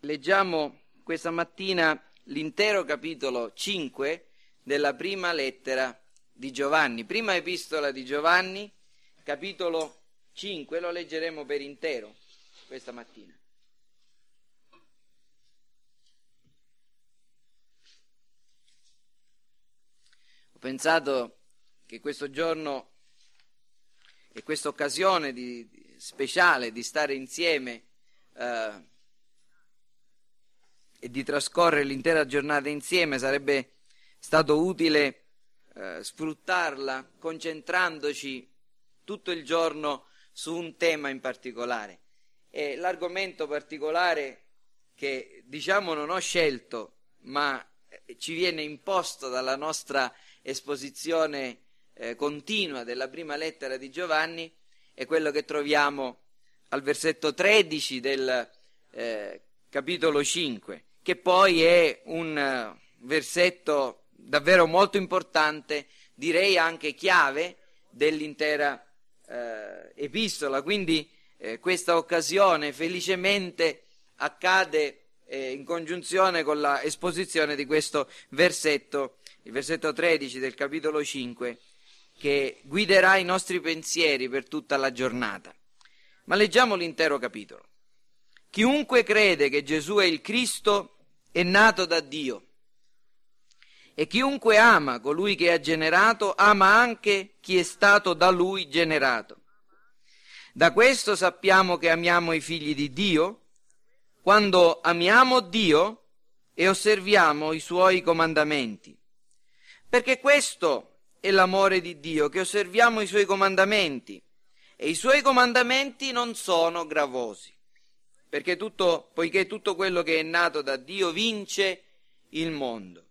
leggiamo questa mattina l'intero capitolo 5 della prima lettera di Giovanni, prima epistola di Giovanni, capitolo 5, lo leggeremo per intero questa mattina. Ho pensato che questo giorno e questa occasione speciale di stare insieme eh, e di trascorrere l'intera giornata insieme sarebbe stato utile eh, sfruttarla concentrandoci tutto il giorno su un tema in particolare. E l'argomento particolare che diciamo non ho scelto, ma ci viene imposto dalla nostra esposizione eh, continua della prima lettera di Giovanni è quello che troviamo al versetto 13 del eh, capitolo 5, che poi è un uh, versetto davvero molto importante, direi anche chiave dell'intera eh, epistola. Quindi eh, questa occasione felicemente accade eh, in congiunzione con l'esposizione di questo versetto, il versetto 13 del capitolo 5, che guiderà i nostri pensieri per tutta la giornata. Ma leggiamo l'intero capitolo. Chiunque crede che Gesù è il Cristo è nato da Dio. E chiunque ama colui che ha generato, ama anche chi è stato da lui generato. Da questo sappiamo che amiamo i figli di Dio, quando amiamo Dio e osserviamo i suoi comandamenti. Perché questo è l'amore di Dio, che osserviamo i suoi comandamenti e i suoi comandamenti non sono gravosi, perché tutto, poiché tutto quello che è nato da Dio vince il mondo.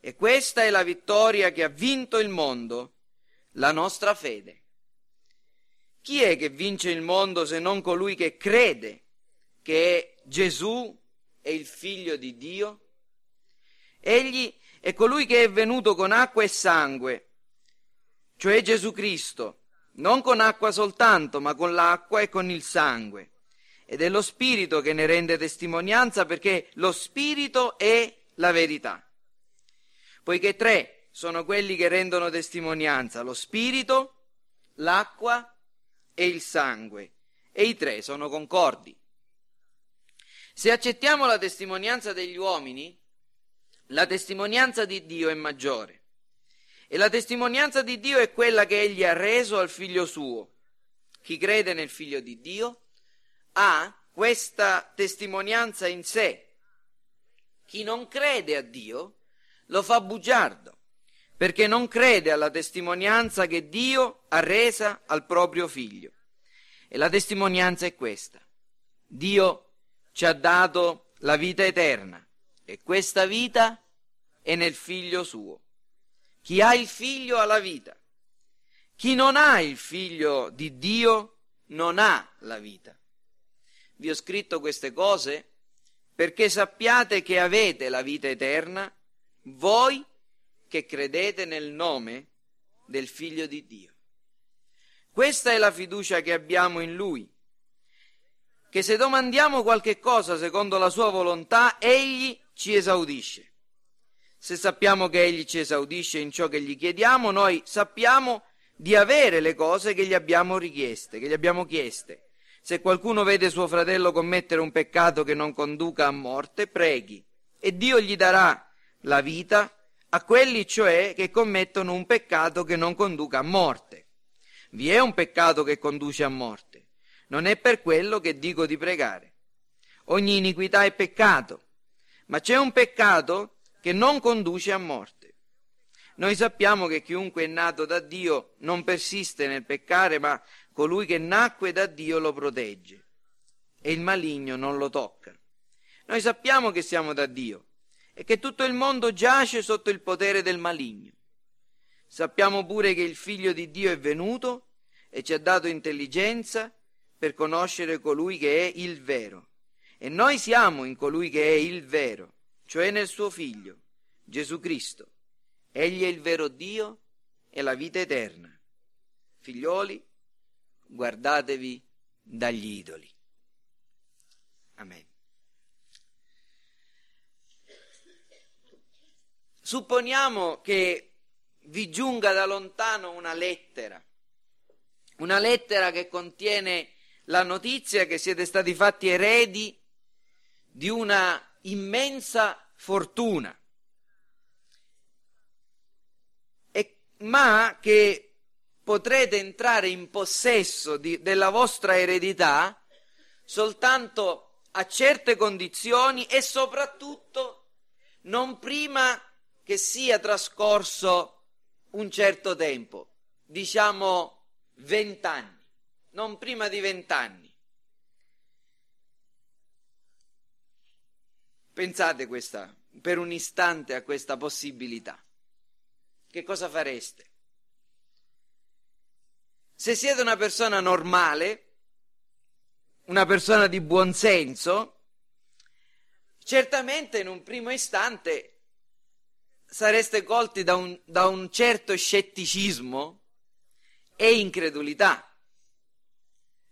E questa è la vittoria che ha vinto il mondo, la nostra fede. Chi è che vince il mondo se non colui che crede che Gesù è il figlio di Dio? Egli è colui che è venuto con acqua e sangue cioè Gesù Cristo, non con acqua soltanto, ma con l'acqua e con il sangue. Ed è lo Spirito che ne rende testimonianza perché lo Spirito è la verità. Poiché tre sono quelli che rendono testimonianza, lo Spirito, l'acqua e il sangue, e i tre sono concordi. Se accettiamo la testimonianza degli uomini, la testimonianza di Dio è maggiore e la testimonianza di Dio è quella che egli ha reso al figlio suo. Chi crede nel figlio di Dio ha questa testimonianza in sé. Chi non crede a Dio lo fa bugiardo, perché non crede alla testimonianza che Dio ha resa al proprio figlio. E la testimonianza è questa. Dio ci ha dato la vita eterna e questa vita è nel figlio suo. Chi ha il figlio ha la vita. Chi non ha il figlio di Dio non ha la vita. Vi ho scritto queste cose perché sappiate che avete la vita eterna, voi che credete nel nome del figlio di Dio. Questa è la fiducia che abbiamo in Lui, che se domandiamo qualche cosa secondo la sua volontà, Egli ci esaudisce. Se sappiamo che Egli ci esaudisce in ciò che gli chiediamo, noi sappiamo di avere le cose che gli abbiamo richieste, che gli abbiamo chieste. Se qualcuno vede suo fratello commettere un peccato che non conduca a morte, preghi e Dio gli darà la vita a quelli cioè che commettono un peccato che non conduca a morte. Vi è un peccato che conduce a morte. Non è per quello che dico di pregare. Ogni iniquità è peccato, ma c'è un peccato che non conduce a morte. Noi sappiamo che chiunque è nato da Dio non persiste nel peccare, ma colui che nacque da Dio lo protegge e il maligno non lo tocca. Noi sappiamo che siamo da Dio e che tutto il mondo giace sotto il potere del maligno. Sappiamo pure che il figlio di Dio è venuto e ci ha dato intelligenza per conoscere colui che è il vero. E noi siamo in colui che è il vero cioè nel suo Figlio, Gesù Cristo. Egli è il vero Dio e la vita eterna. Figlioli, guardatevi dagli idoli. Amen. Supponiamo che vi giunga da lontano una lettera, una lettera che contiene la notizia che siete stati fatti eredi di una immensa fortuna, e, ma che potrete entrare in possesso di, della vostra eredità soltanto a certe condizioni e soprattutto non prima che sia trascorso un certo tempo, diciamo vent'anni, non prima di vent'anni. Pensate questa, per un istante a questa possibilità. Che cosa fareste? Se siete una persona normale, una persona di buon senso, certamente in un primo istante sareste colti da un, da un certo scetticismo e incredulità.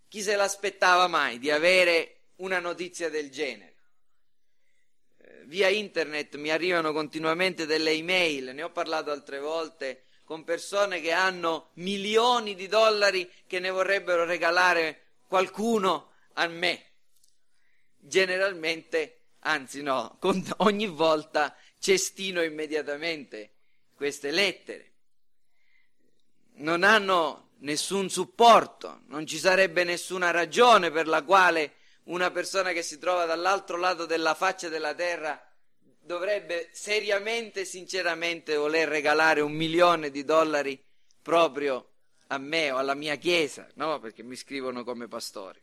Chi se l'aspettava mai di avere una notizia del genere? Eh, via internet mi arrivano continuamente delle email, ne ho parlato altre volte con persone che hanno milioni di dollari che ne vorrebbero regalare qualcuno a me. Generalmente, anzi no, ogni volta cestino immediatamente queste lettere. Non hanno nessun supporto, non ci sarebbe nessuna ragione per la quale una persona che si trova dall'altro lato della faccia della terra dovrebbe seriamente, sinceramente voler regalare un milione di dollari proprio a me o alla mia chiesa, no? Perché mi scrivono come pastore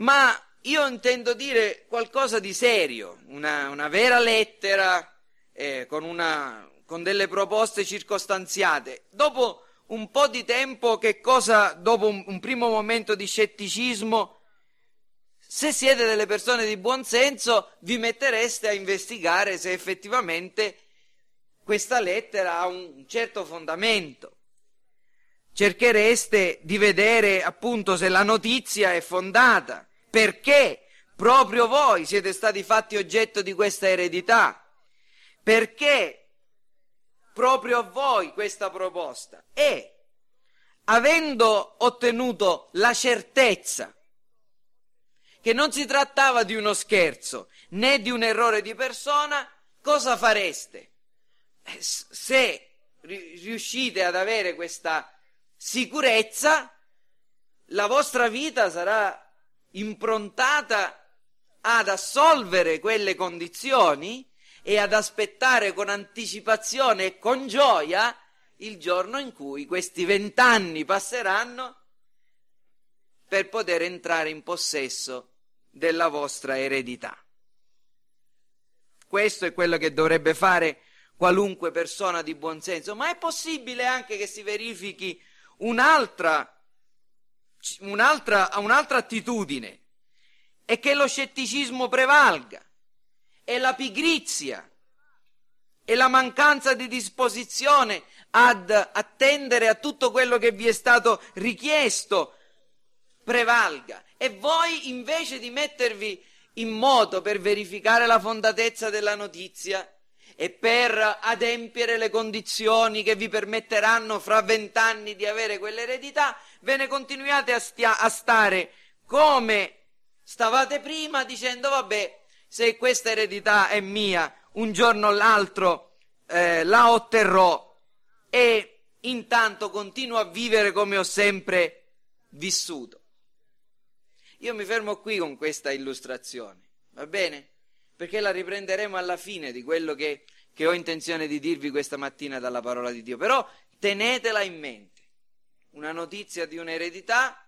ma io intendo dire qualcosa di serio, una, una vera lettera eh, con, una, con delle proposte circostanziate. Dopo un po' di tempo, che cosa, dopo un, un primo momento di scetticismo, se siete delle persone di buon senso, vi mettereste a investigare se effettivamente questa lettera ha un certo fondamento. Cerchereste di vedere appunto se la notizia è fondata perché proprio voi siete stati fatti oggetto di questa eredità? Perché proprio a voi questa proposta? E avendo ottenuto la certezza che non si trattava di uno scherzo né di un errore di persona, cosa fareste? Eh, se riuscite ad avere questa sicurezza, la vostra vita sarà improntata ad assolvere quelle condizioni e ad aspettare con anticipazione e con gioia il giorno in cui questi vent'anni passeranno per poter entrare in possesso della vostra eredità. Questo è quello che dovrebbe fare qualunque persona di buon senso, ma è possibile anche che si verifichi un'altra un'altra, un'altra attitudine è che lo scetticismo prevalga, è la pigrizia, è la mancanza di disposizione ad attendere a tutto quello che vi è stato richiesto prevalga e voi invece di mettervi in moto per verificare la fondatezza della notizia e per adempiere le condizioni che vi permetteranno fra vent'anni di avere quell'eredità, ve ne continuate a, stia- a stare come stavate prima dicendo vabbè, se questa eredità è mia, un giorno o l'altro eh, la otterrò e intanto continuo a vivere come ho sempre vissuto. Io mi fermo qui con questa illustrazione, va bene? Perché la riprenderemo alla fine di quello che, che ho intenzione di dirvi questa mattina dalla parola di Dio. Però tenetela in mente una notizia di un'eredità,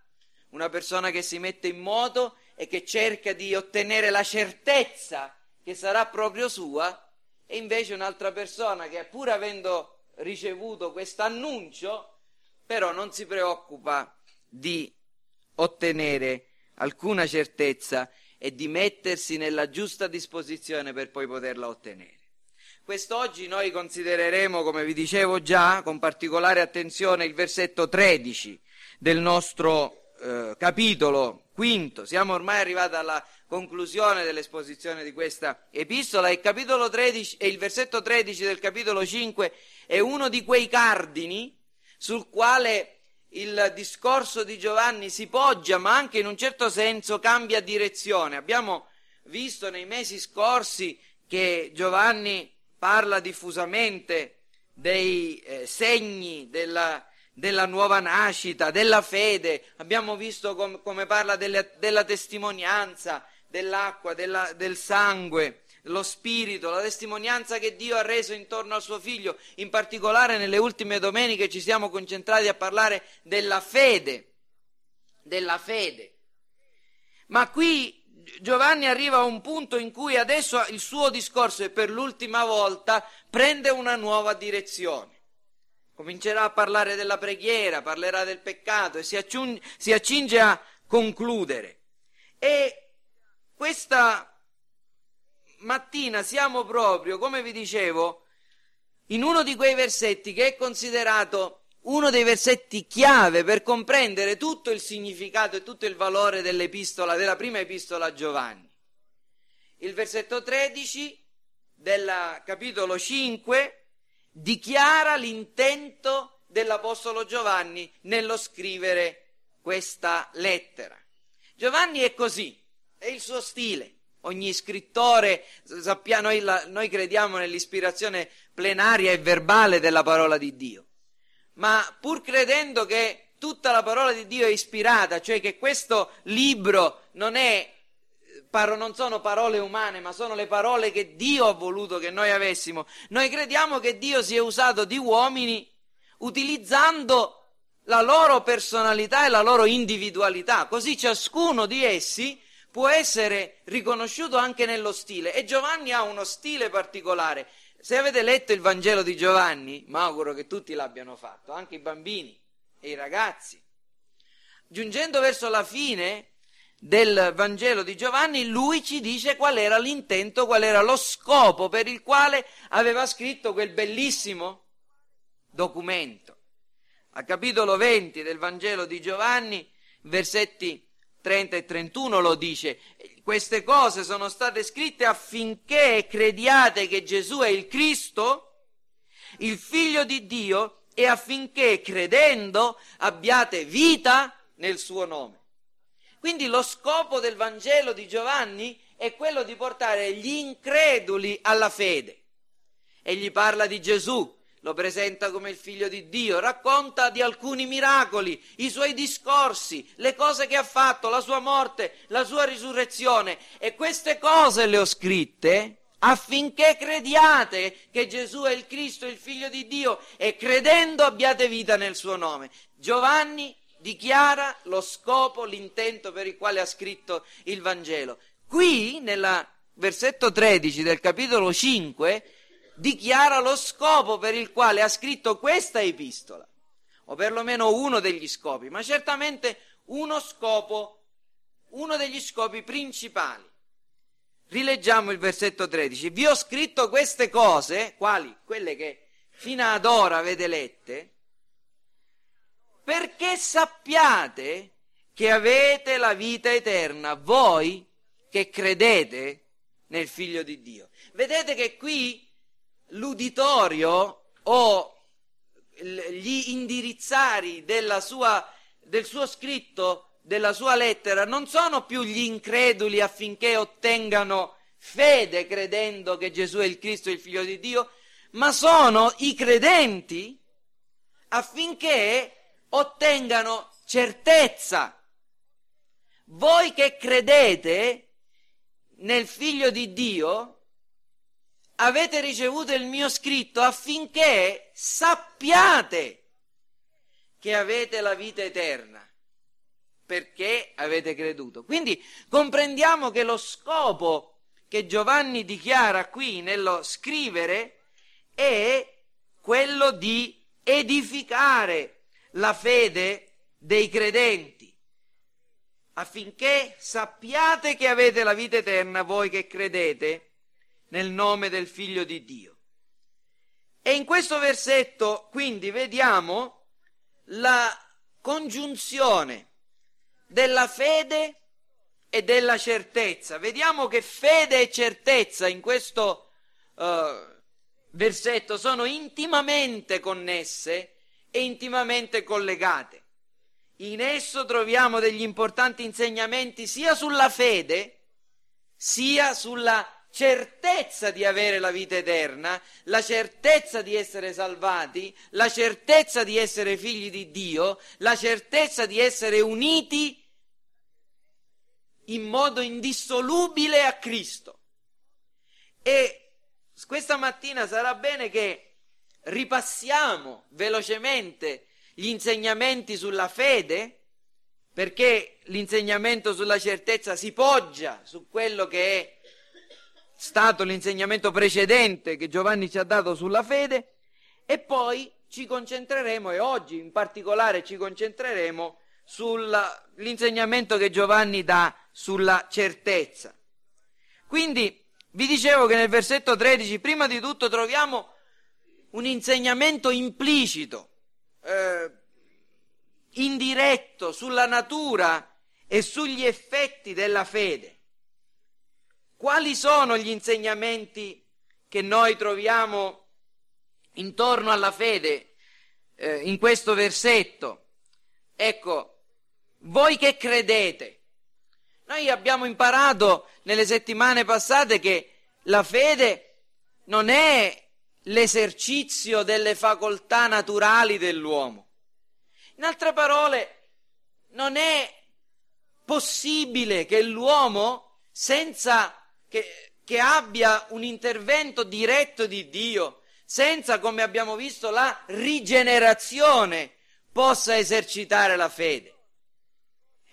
una persona che si mette in moto e che cerca di ottenere la certezza che sarà proprio sua, e invece un'altra persona che pur avendo ricevuto questo annuncio, però non si preoccupa di ottenere alcuna certezza e di mettersi nella giusta disposizione per poi poterla ottenere. Quest'oggi noi considereremo, come vi dicevo già, con particolare attenzione il versetto 13 del nostro eh, capitolo quinto. Siamo ormai arrivati alla conclusione dell'esposizione di questa epistola e, 13, e il versetto 13 del capitolo 5 è uno di quei cardini sul quale il discorso di Giovanni si poggia, ma anche in un certo senso cambia direzione. Abbiamo visto nei mesi scorsi che Giovanni parla diffusamente dei eh, segni della, della, nuova nascita, della fede, abbiamo visto com- come parla delle, della testimonianza, dell'acqua, della, del sangue, lo spirito, la testimonianza che Dio ha reso intorno al suo figlio. In particolare nelle ultime domeniche ci siamo concentrati a parlare della fede, della fede. Ma qui Giovanni arriva a un punto in cui adesso il suo discorso e per l'ultima volta prende una nuova direzione. Comincerà a parlare della preghiera, parlerà del peccato e si, acciunge, si accinge a concludere. E questa mattina siamo proprio, come vi dicevo, in uno di quei versetti che è considerato uno dei versetti chiave per comprendere tutto il significato e tutto il valore dell'epistola, della prima epistola a Giovanni. Il versetto 13 del capitolo 5 dichiara l'intento dell'Apostolo Giovanni nello scrivere questa lettera. Giovanni è così, è il suo stile. Ogni scrittore, sappiamo, noi, noi crediamo nell'ispirazione plenaria e verbale della parola di Dio, ma pur credendo che tutta la parola di Dio è ispirata, cioè che questo libro non, è, non sono parole umane, ma sono le parole che Dio ha voluto che noi avessimo, noi crediamo che Dio si è usato di uomini utilizzando la loro personalità e la loro individualità, così ciascuno di essi può essere riconosciuto anche nello stile e Giovanni ha uno stile particolare. Se avete letto il Vangelo di Giovanni, mi auguro che tutti l'abbiano fatto, anche i bambini e i ragazzi. Giungendo verso la fine del Vangelo di Giovanni, lui ci dice qual era l'intento, qual era lo scopo per il quale aveva scritto quel bellissimo documento. A capitolo 20 del Vangelo di Giovanni, versetti 30 e 31 lo dice, queste cose sono state scritte affinché crediate che Gesù è il Cristo, il figlio di Dio, e affinché credendo abbiate vita nel suo nome. Quindi lo scopo del Vangelo di Giovanni è quello di portare gli increduli alla fede. Egli parla di Gesù, lo presenta come il figlio di Dio, racconta di alcuni miracoli, i suoi discorsi, le cose che ha fatto, la sua morte, la sua risurrezione e queste cose le ho scritte affinché crediate che Gesù è il Cristo, il figlio di Dio e credendo abbiate vita nel suo nome. Giovanni dichiara lo scopo, l'intento per il quale ha scritto il Vangelo. Qui, nel versetto 13 del capitolo 5, dichiara lo scopo per il quale ha scritto questa epistola, o perlomeno uno degli scopi, ma certamente uno scopo, uno degli scopi principali. Rileggiamo il versetto 13. Vi ho scritto queste cose, quali? Quelle che fino ad ora avete lette, perché sappiate che avete la vita eterna, voi che credete nel Figlio di Dio. Vedete che qui l'uditorio o gli indirizzari sua, del suo scritto, della sua lettera, non sono più gli increduli affinché ottengano fede credendo che Gesù è il Cristo, il Figlio di Dio, ma sono i credenti affinché ottengano certezza. Voi che credete nel Figlio di Dio, avete ricevuto il mio scritto affinché sappiate che avete la vita eterna, perché avete creduto. Quindi comprendiamo che lo scopo che Giovanni dichiara qui nello scrivere è quello di edificare la fede dei credenti, affinché sappiate che avete la vita eterna voi che credete nel nome del Figlio di Dio. E in questo versetto quindi vediamo la congiunzione della fede e della certezza. Vediamo che fede e certezza in questo uh, versetto sono intimamente connesse e intimamente collegate. In esso troviamo degli importanti insegnamenti sia sulla fede, sia sulla certezza di avere la vita eterna, la certezza di essere salvati, la certezza di essere figli di Dio, la certezza di essere uniti in modo indissolubile a Cristo. E questa mattina sarà bene che ripassiamo velocemente gli insegnamenti sulla fede, perché l'insegnamento sulla certezza si poggia su quello che è stato l'insegnamento precedente che Giovanni ci ha dato sulla fede, e poi ci concentreremo, e oggi in particolare ci concentreremo sull'insegnamento che Giovanni dà sulla certezza. Quindi vi dicevo che nel versetto 13 prima di tutto troviamo un insegnamento implicito, eh, indiretto sulla natura e sugli effetti della fede. Quali sono gli insegnamenti che noi troviamo intorno alla fede eh, in questo versetto? Ecco, voi che credete, noi abbiamo imparato nelle settimane passate che la fede non è l'esercizio delle facoltà naturali dell'uomo. In altre parole, non è possibile che l'uomo, senza che, che abbia un intervento diretto di Dio, senza, come abbiamo visto, la rigenerazione, possa esercitare la fede.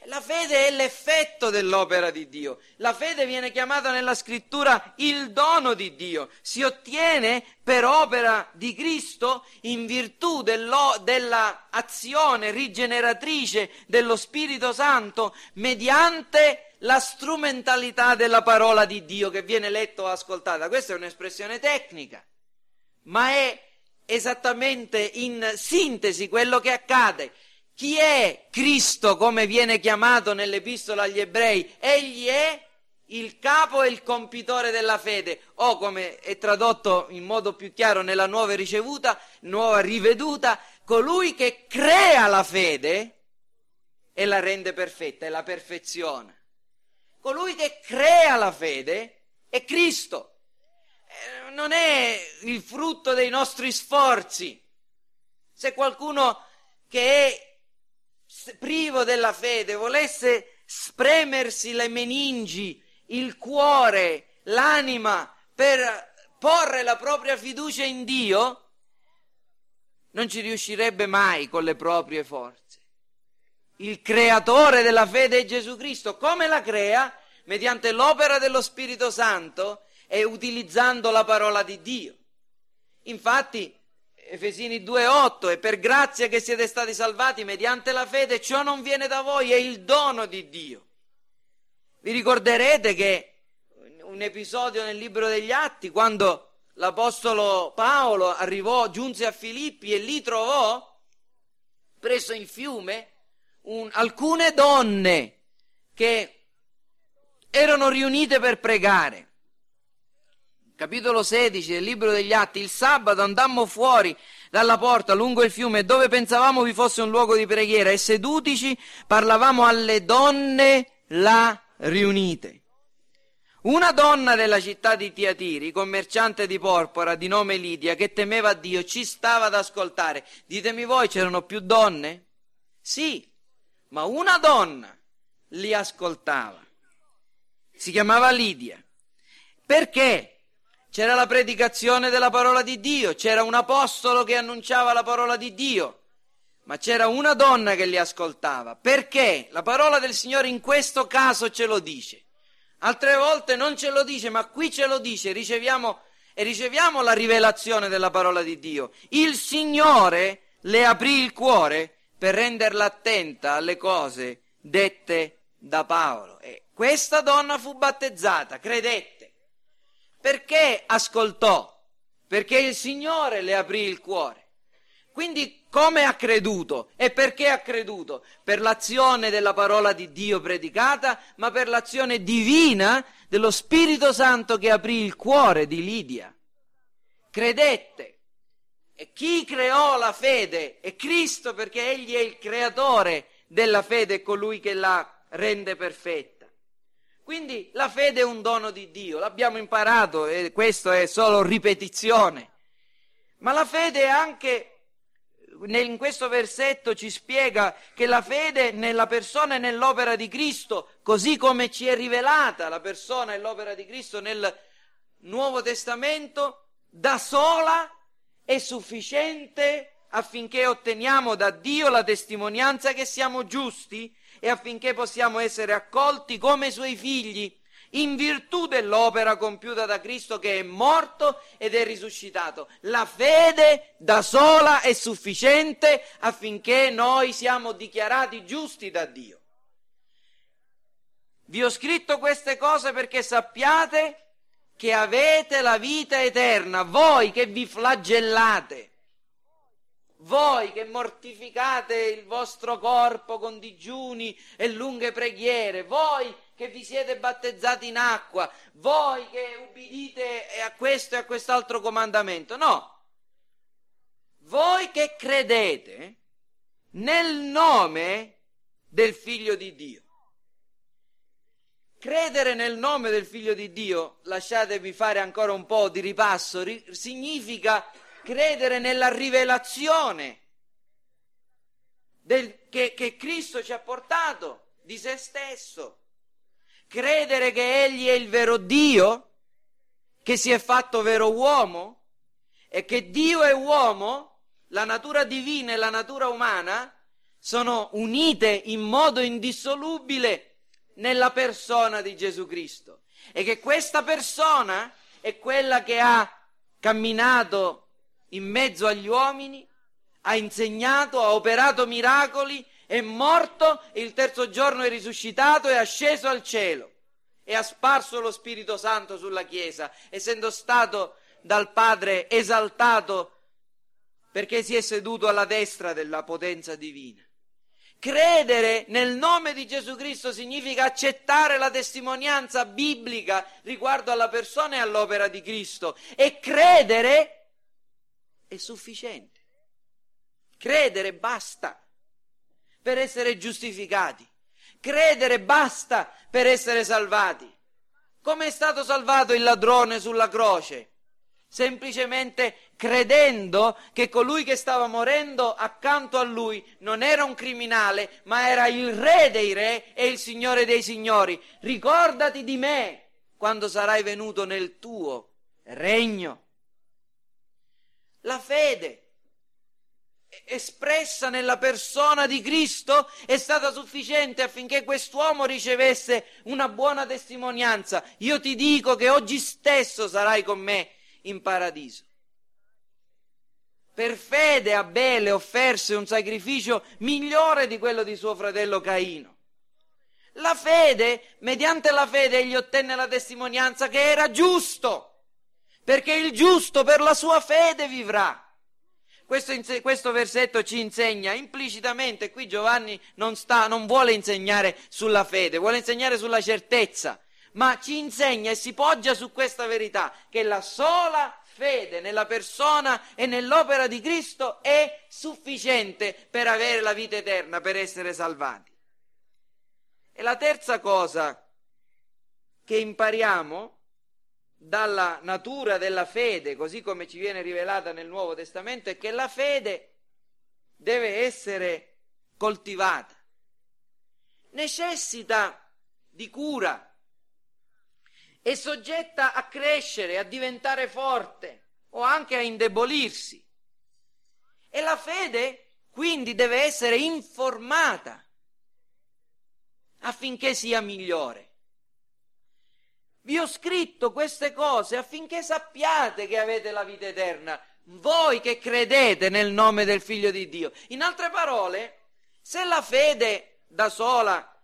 La fede è l'effetto dell'opera di Dio. La fede viene chiamata nella scrittura il dono di Dio. Si ottiene per opera di Cristo in virtù dell'azione rigeneratrice dello Spirito Santo mediante la strumentalità della parola di Dio che viene letta o ascoltata. Questa è un'espressione tecnica, ma è esattamente in sintesi quello che accade chi è Cristo come viene chiamato nell'epistola agli ebrei? Egli è il capo e il compitore della fede, o come è tradotto in modo più chiaro nella nuova ricevuta, nuova riveduta, colui che crea la fede e la rende perfetta, è la perfezione. Colui che crea la fede è Cristo, eh, non è il frutto dei nostri sforzi. Se qualcuno che è privo della fede, volesse spremersi le meningi, il cuore, l'anima per porre la propria fiducia in Dio, non ci riuscirebbe mai con le proprie forze. Il creatore della fede è Gesù Cristo. Come la crea? Mediante l'opera dello Spirito Santo e utilizzando la parola di Dio. Infatti, Efesini 2:8 e per grazia che siete stati salvati mediante la fede, ciò non viene da voi, è il dono di Dio. Vi ricorderete che un episodio nel libro degli Atti, quando l'apostolo Paolo arrivò, giunse a Filippi e lì trovò, preso in fiume, un, alcune donne che erano riunite per pregare capitolo 16 del libro degli Atti, il sabato andammo fuori dalla porta lungo il fiume dove pensavamo vi fosse un luogo di preghiera e sedutici parlavamo alle donne là riunite. Una donna della città di Tiatiri, commerciante di porpora di nome Lidia, che temeva Dio, ci stava ad ascoltare. Ditemi voi, c'erano più donne? Sì, ma una donna li ascoltava. Si chiamava Lidia. Perché? c'era la predicazione della parola di Dio, c'era un apostolo che annunciava la parola di Dio, ma c'era una donna che li ascoltava. Perché? La parola del Signore in questo caso ce lo dice. Altre volte non ce lo dice, ma qui ce lo dice, riceviamo e riceviamo la rivelazione della parola di Dio. Il Signore le aprì il cuore per renderla attenta alle cose dette da Paolo. E questa donna fu battezzata, credette perché ascoltò? Perché il Signore le aprì il cuore. Quindi come ha creduto e perché ha creduto? Per l'azione della parola di Dio predicata, ma per l'azione divina dello Spirito Santo che aprì il cuore di Lidia. Credette. E chi creò la fede è Cristo perché Egli è il creatore della fede e colui che la rende perfetta. Quindi la fede è un dono di Dio, l'abbiamo imparato e questo è solo ripetizione. Ma la fede è anche in questo versetto ci spiega che la fede nella persona e nell'opera di Cristo, così come ci è rivelata la persona e l'opera di Cristo nel Nuovo Testamento, da sola è sufficiente affinché otteniamo da Dio la testimonianza che siamo giusti e affinché possiamo essere accolti come suoi figli in virtù dell'opera compiuta da Cristo che è morto ed è risuscitato. La fede da sola è sufficiente affinché noi siamo dichiarati giusti da Dio. Vi ho scritto queste cose perché sappiate che avete la vita eterna, voi che vi flagellate voi che mortificate il vostro corpo con digiuni e lunghe preghiere, voi che vi siete battezzati in acqua, voi che ubbidite a questo e a quest'altro comandamento. No, voi che credete nel nome del figlio di Dio. Credere nel nome del figlio di Dio, lasciatemi fare ancora un po' di ripasso, ri- significa credere nella rivelazione del, che, che Cristo ci ha portato di se stesso. Credere che Egli è il vero Dio, che si è fatto vero uomo, e che Dio e uomo, la natura divina e la natura umana, sono unite in modo indissolubile nella persona di Gesù Cristo. E che questa persona è quella che ha camminato in mezzo agli uomini, ha insegnato, ha operato miracoli è morto il terzo giorno è risuscitato e è asceso al cielo e ha sparso lo Spirito Santo sulla Chiesa, essendo stato dal Padre esaltato perché si è seduto alla destra della potenza divina. Credere nel nome di Gesù Cristo significa accettare la testimonianza biblica riguardo alla persona e all'opera di Cristo e credere è sufficiente. Credere basta per essere giustificati. Credere basta per essere salvati. Come è stato salvato il ladrone sulla croce? Semplicemente credendo che colui che stava morendo accanto a lui non era un criminale, ma era il re dei re e il signore dei signori. Ricordati di me quando sarai venuto nel tuo regno. La fede espressa nella persona di Cristo è stata sufficiente affinché quest'uomo ricevesse una buona testimonianza. Io ti dico che oggi stesso sarai con me in paradiso. Per fede Abele offerse un sacrificio migliore di quello di suo fratello Caino. La fede, mediante la fede, egli ottenne la testimonianza che era giusto, perché il giusto per la sua fede vivrà. Questo, questo, versetto ci insegna implicitamente, qui Giovanni non, sta, non vuole insegnare sulla fede, vuole insegnare sulla certezza, ma ci insegna e si poggia su questa verità, che la sola fede nella persona e nell'opera di Cristo è sufficiente per avere la vita eterna, per essere salvati. E la terza cosa che impariamo dalla natura della fede, così come ci viene rivelata nel Nuovo Testamento, è che la fede deve essere coltivata, necessita di cura, è soggetta a crescere, a diventare forte o anche a indebolirsi. E la fede quindi deve essere informata affinché sia migliore. Vi ho scritto queste cose affinché sappiate che avete la vita eterna, voi che credete nel nome del Figlio di Dio. In altre parole, se la fede da sola,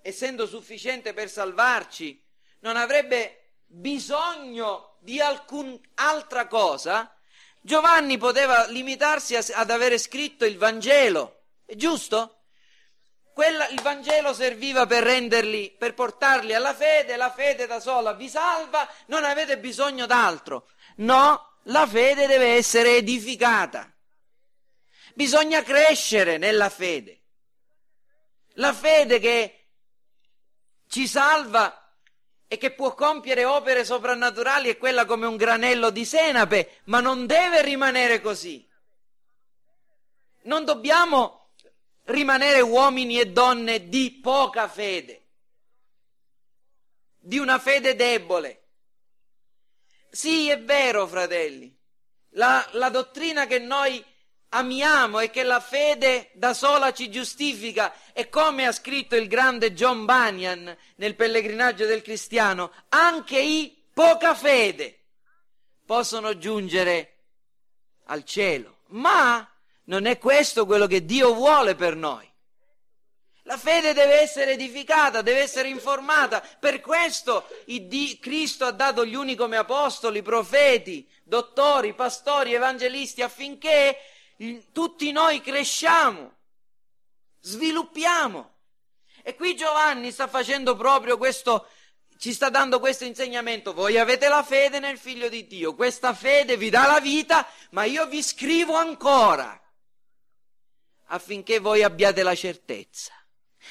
essendo sufficiente per salvarci, non avrebbe bisogno di alcun'altra cosa, Giovanni poteva limitarsi a, ad avere scritto il Vangelo, è giusto? Quella, il Vangelo serviva per renderli, per portarli alla fede, la fede da sola vi salva, non avete bisogno d'altro. No, la fede deve essere edificata. Bisogna crescere nella fede. La fede che ci salva e che può compiere opere soprannaturali è quella come un granello di senape, ma non deve rimanere così. Non dobbiamo rimanere uomini e donne di poca fede, di una fede debole. Sì, è vero, fratelli, la, la dottrina che noi amiamo e che la fede da sola ci giustifica e come ha scritto il grande John Bunyan nel pellegrinaggio del cristiano, anche i poca fede possono giungere al cielo. Ma non è questo quello che Dio vuole per noi. La fede deve essere edificata, deve essere informata. Per questo Cristo ha dato gli uni come apostoli, profeti, dottori, pastori, evangelisti, affinché tutti noi cresciamo, sviluppiamo. E qui Giovanni sta facendo proprio questo, ci sta dando questo insegnamento. Voi avete la fede nel figlio di Dio, questa fede vi dà la vita, ma io vi scrivo ancora affinché voi abbiate la certezza,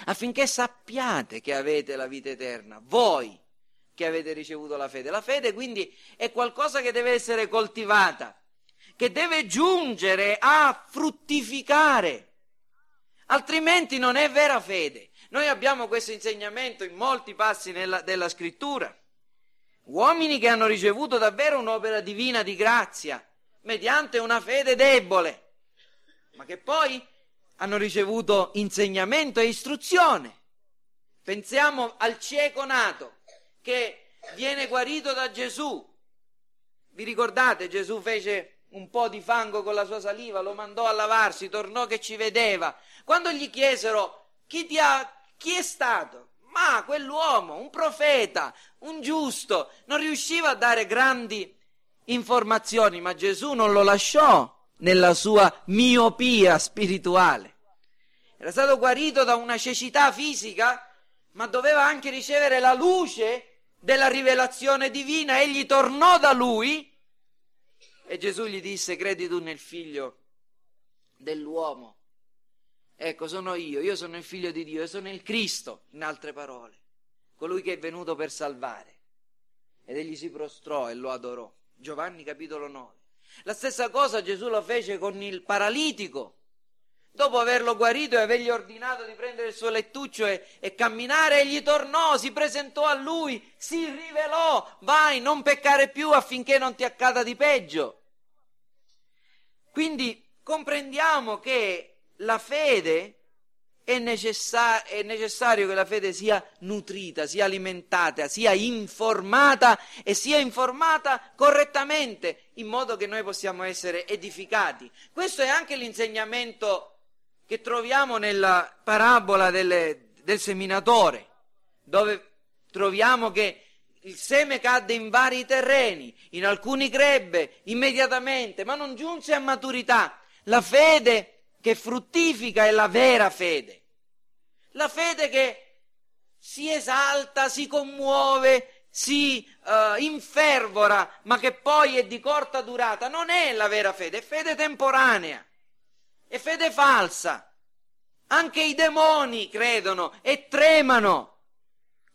affinché sappiate che avete la vita eterna, voi che avete ricevuto la fede. La fede quindi è qualcosa che deve essere coltivata che deve giungere a fruttificare, altrimenti non è vera fede. Noi abbiamo questo insegnamento in molti passi nella, della scrittura. Uomini che hanno ricevuto davvero un'opera divina di grazia, mediante una fede debole, ma che poi hanno ricevuto insegnamento e istruzione. Pensiamo al cieco nato che viene guarito da Gesù. Vi ricordate, Gesù fece un po' di fango con la sua saliva, lo mandò a lavarsi, tornò che ci vedeva. Quando gli chiesero chi, ti ha, chi è stato? Ma quell'uomo, un profeta, un giusto, non riusciva a dare grandi informazioni, ma Gesù non lo lasciò nella sua miopia spirituale. Era stato guarito da una cecità fisica, ma doveva anche ricevere la luce della rivelazione divina. Egli tornò da lui e Gesù gli disse, credi tu nel figlio dell'uomo? Ecco, sono io, io sono il figlio di Dio, io sono il Cristo, in altre parole, colui che è venuto per salvare. Ed egli si prostrò e lo adorò. Giovanni capitolo 9. La stessa cosa Gesù lo fece con il paralitico. Dopo averlo guarito e avergli ordinato di prendere il suo lettuccio e, e, camminare, egli tornò, si presentò a lui, si rivelò, vai, non peccare più affinché non ti accada di peggio. Quindi comprendiamo che la fede è, necessar- è necessario che la fede sia nutrita, sia alimentata, sia informata e sia informata correttamente in modo che noi possiamo essere edificati. Questo è anche l'insegnamento che troviamo nella parabola delle, del seminatore, dove troviamo che il seme cadde in vari terreni, in alcuni crebbe immediatamente, ma non giunse a maturità. La fede che fruttifica è la vera fede. La fede che si esalta, si commuove, si uh, infervora, ma che poi è di corta durata, non è la vera fede, è fede temporanea. È fede falsa. Anche i demoni credono e tremano.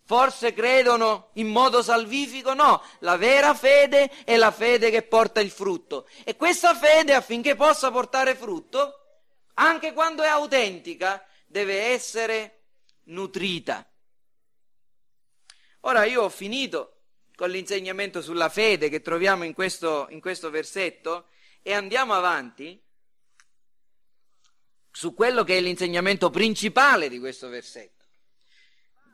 Forse credono in modo salvifico? No, la vera fede è la fede che porta il frutto. E questa fede, affinché possa portare frutto, anche quando è autentica, deve essere nutrita. Ora io ho finito con l'insegnamento sulla fede che troviamo in questo, in questo versetto e andiamo avanti su quello che è l'insegnamento principale di questo versetto.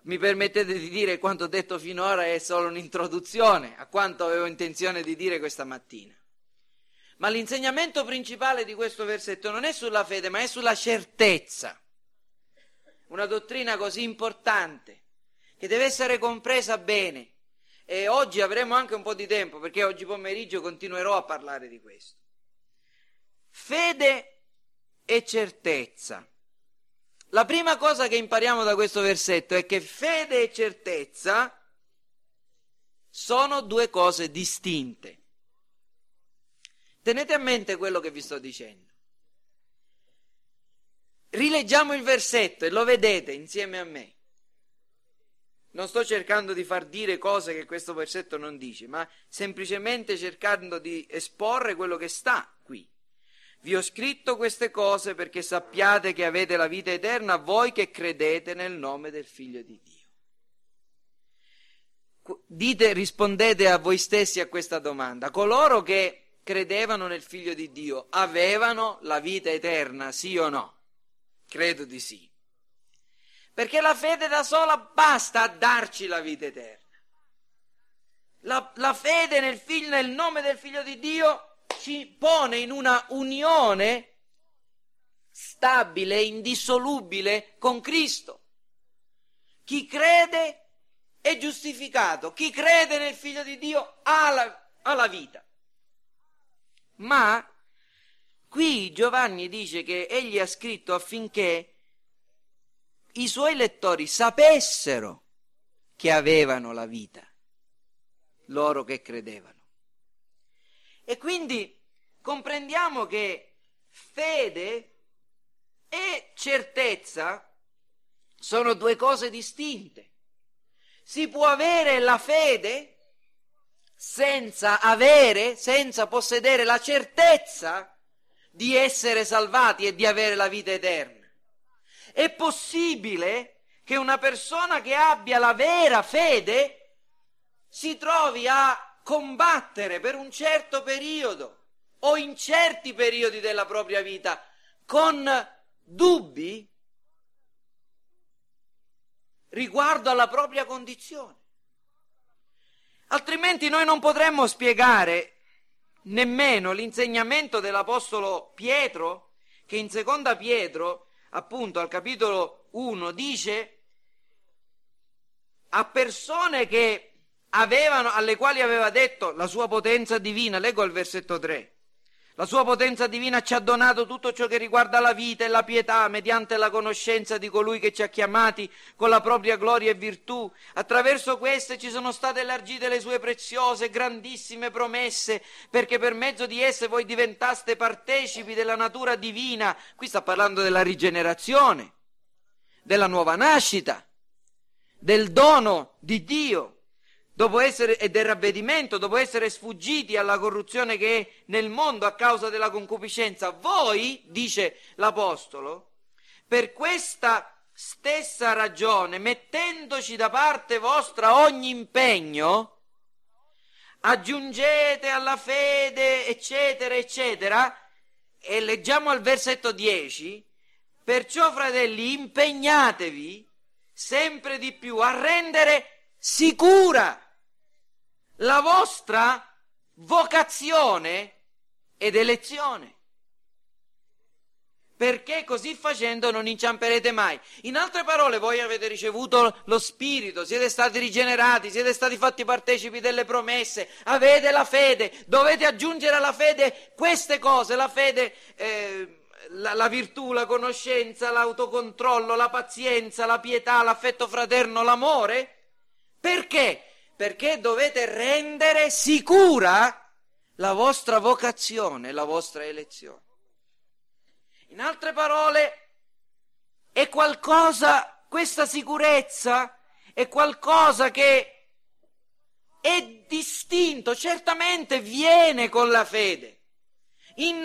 Mi permettete di dire quanto detto finora è solo un'introduzione a quanto avevo intenzione di dire questa mattina. Ma l'insegnamento principale di questo versetto non è sulla fede, ma è sulla certezza. Una dottrina così importante che deve essere compresa bene. E oggi avremo anche un po' di tempo perché oggi pomeriggio continuerò a parlare di questo. fede e certezza. La prima cosa che impariamo da questo versetto è che fede e certezza sono due cose distinte. Tenete a mente quello che vi sto dicendo. Rileggiamo il versetto e lo vedete insieme a me. Non sto cercando di far dire cose che questo versetto non dice, ma semplicemente cercando di esporre quello che sta. Vi ho scritto queste cose perché sappiate che avete la vita eterna voi che credete nel nome del Figlio di Dio. Dite, rispondete a voi stessi a questa domanda. Coloro che credevano nel Figlio di Dio avevano la vita eterna, sì o no? Credo di sì. Perché la fede da sola basta a darci la vita eterna. La, la fede nel, figlio, nel nome del figlio di Dio ci pone in una unione stabile, indissolubile con Cristo. Chi crede è giustificato, chi crede nel figlio di Dio ha la, ha la vita. Ma qui Giovanni dice che egli ha scritto affinché i suoi lettori sapessero che avevano la vita, loro che credevano. E quindi comprendiamo che fede e certezza sono due cose distinte. Si può avere la fede senza avere, senza possedere la certezza di essere salvati e di avere la vita eterna. È possibile che una persona che abbia la vera fede si trovi a combattere per un certo periodo o in certi periodi della propria vita con dubbi riguardo alla propria condizione. Altrimenti noi non potremmo spiegare nemmeno l'insegnamento dell'Apostolo Pietro, che in seconda Pietro appunto al capitolo 1 dice a persone che avevano, alle quali aveva detto la sua potenza divina, leggo il versetto 3. La sua potenza divina ci ha donato tutto ciò che riguarda la vita e la pietà mediante la conoscenza di colui che ci ha chiamati con la propria gloria e virtù. Attraverso queste ci sono state elargite le sue preziose, grandissime promesse, perché per mezzo di esse voi diventaste partecipi della natura divina. Qui sta parlando della rigenerazione, della nuova nascita, del dono di Dio dopo essere, e del ravvedimento, dopo essere sfuggiti alla corruzione che è nel mondo a causa della concupiscenza, voi, dice l'Apostolo, per questa stessa ragione, mettendoci da parte vostra ogni impegno, aggiungete alla fede, eccetera, eccetera, e leggiamo al versetto 10, perciò fratelli impegnatevi sempre di più a rendere sicura la vostra vocazione ed elezione. Perché così facendo non inciamperete mai. In altre parole, voi avete ricevuto lo Spirito, siete stati rigenerati, siete stati fatti partecipi delle promesse, avete la fede, dovete aggiungere alla fede queste cose, la fede, eh, la, la virtù, la conoscenza, l'autocontrollo, la pazienza, la pietà, l'affetto fraterno, l'amore. Perché? Perché dovete rendere sicura la vostra vocazione, la vostra elezione. In altre parole, è qualcosa, questa sicurezza è qualcosa che è distinto, certamente viene con la fede. In,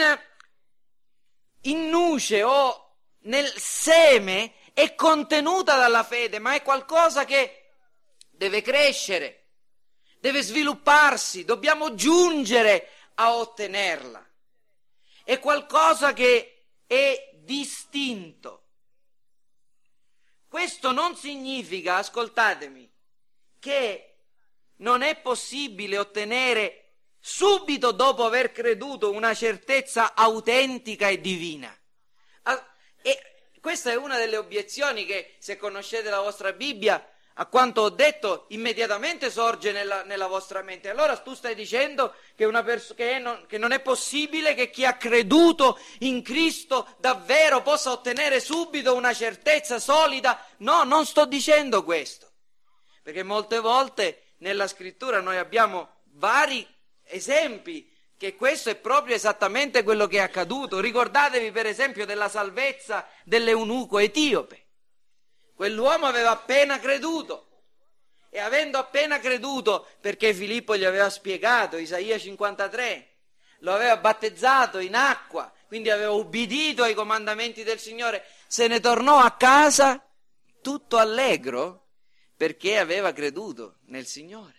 in nuce o nel seme è contenuta dalla fede, ma è qualcosa che deve crescere deve svilupparsi, dobbiamo giungere a ottenerla. È qualcosa che è distinto. Questo non significa, ascoltatemi, che non è possibile ottenere subito dopo aver creduto una certezza autentica e divina. Ah, e questa è una delle obiezioni che, se conoscete la vostra Bibbia, a quanto ho detto, immediatamente sorge nella, nella vostra mente. Allora tu stai dicendo che, pers- che, non, che non è possibile che chi ha creduto in Cristo davvero possa ottenere subito una certezza solida? No, non sto dicendo questo. Perché molte volte nella scrittura noi abbiamo vari esempi che questo è proprio esattamente quello che è accaduto. Ricordatevi per esempio della salvezza dell'eunuco etiope. Quell'uomo aveva appena creduto e avendo appena creduto, perché Filippo gli aveva spiegato, Isaia 53, lo aveva battezzato in acqua, quindi aveva ubbidito ai comandamenti del Signore, se ne tornò a casa tutto allegro perché aveva creduto nel Signore.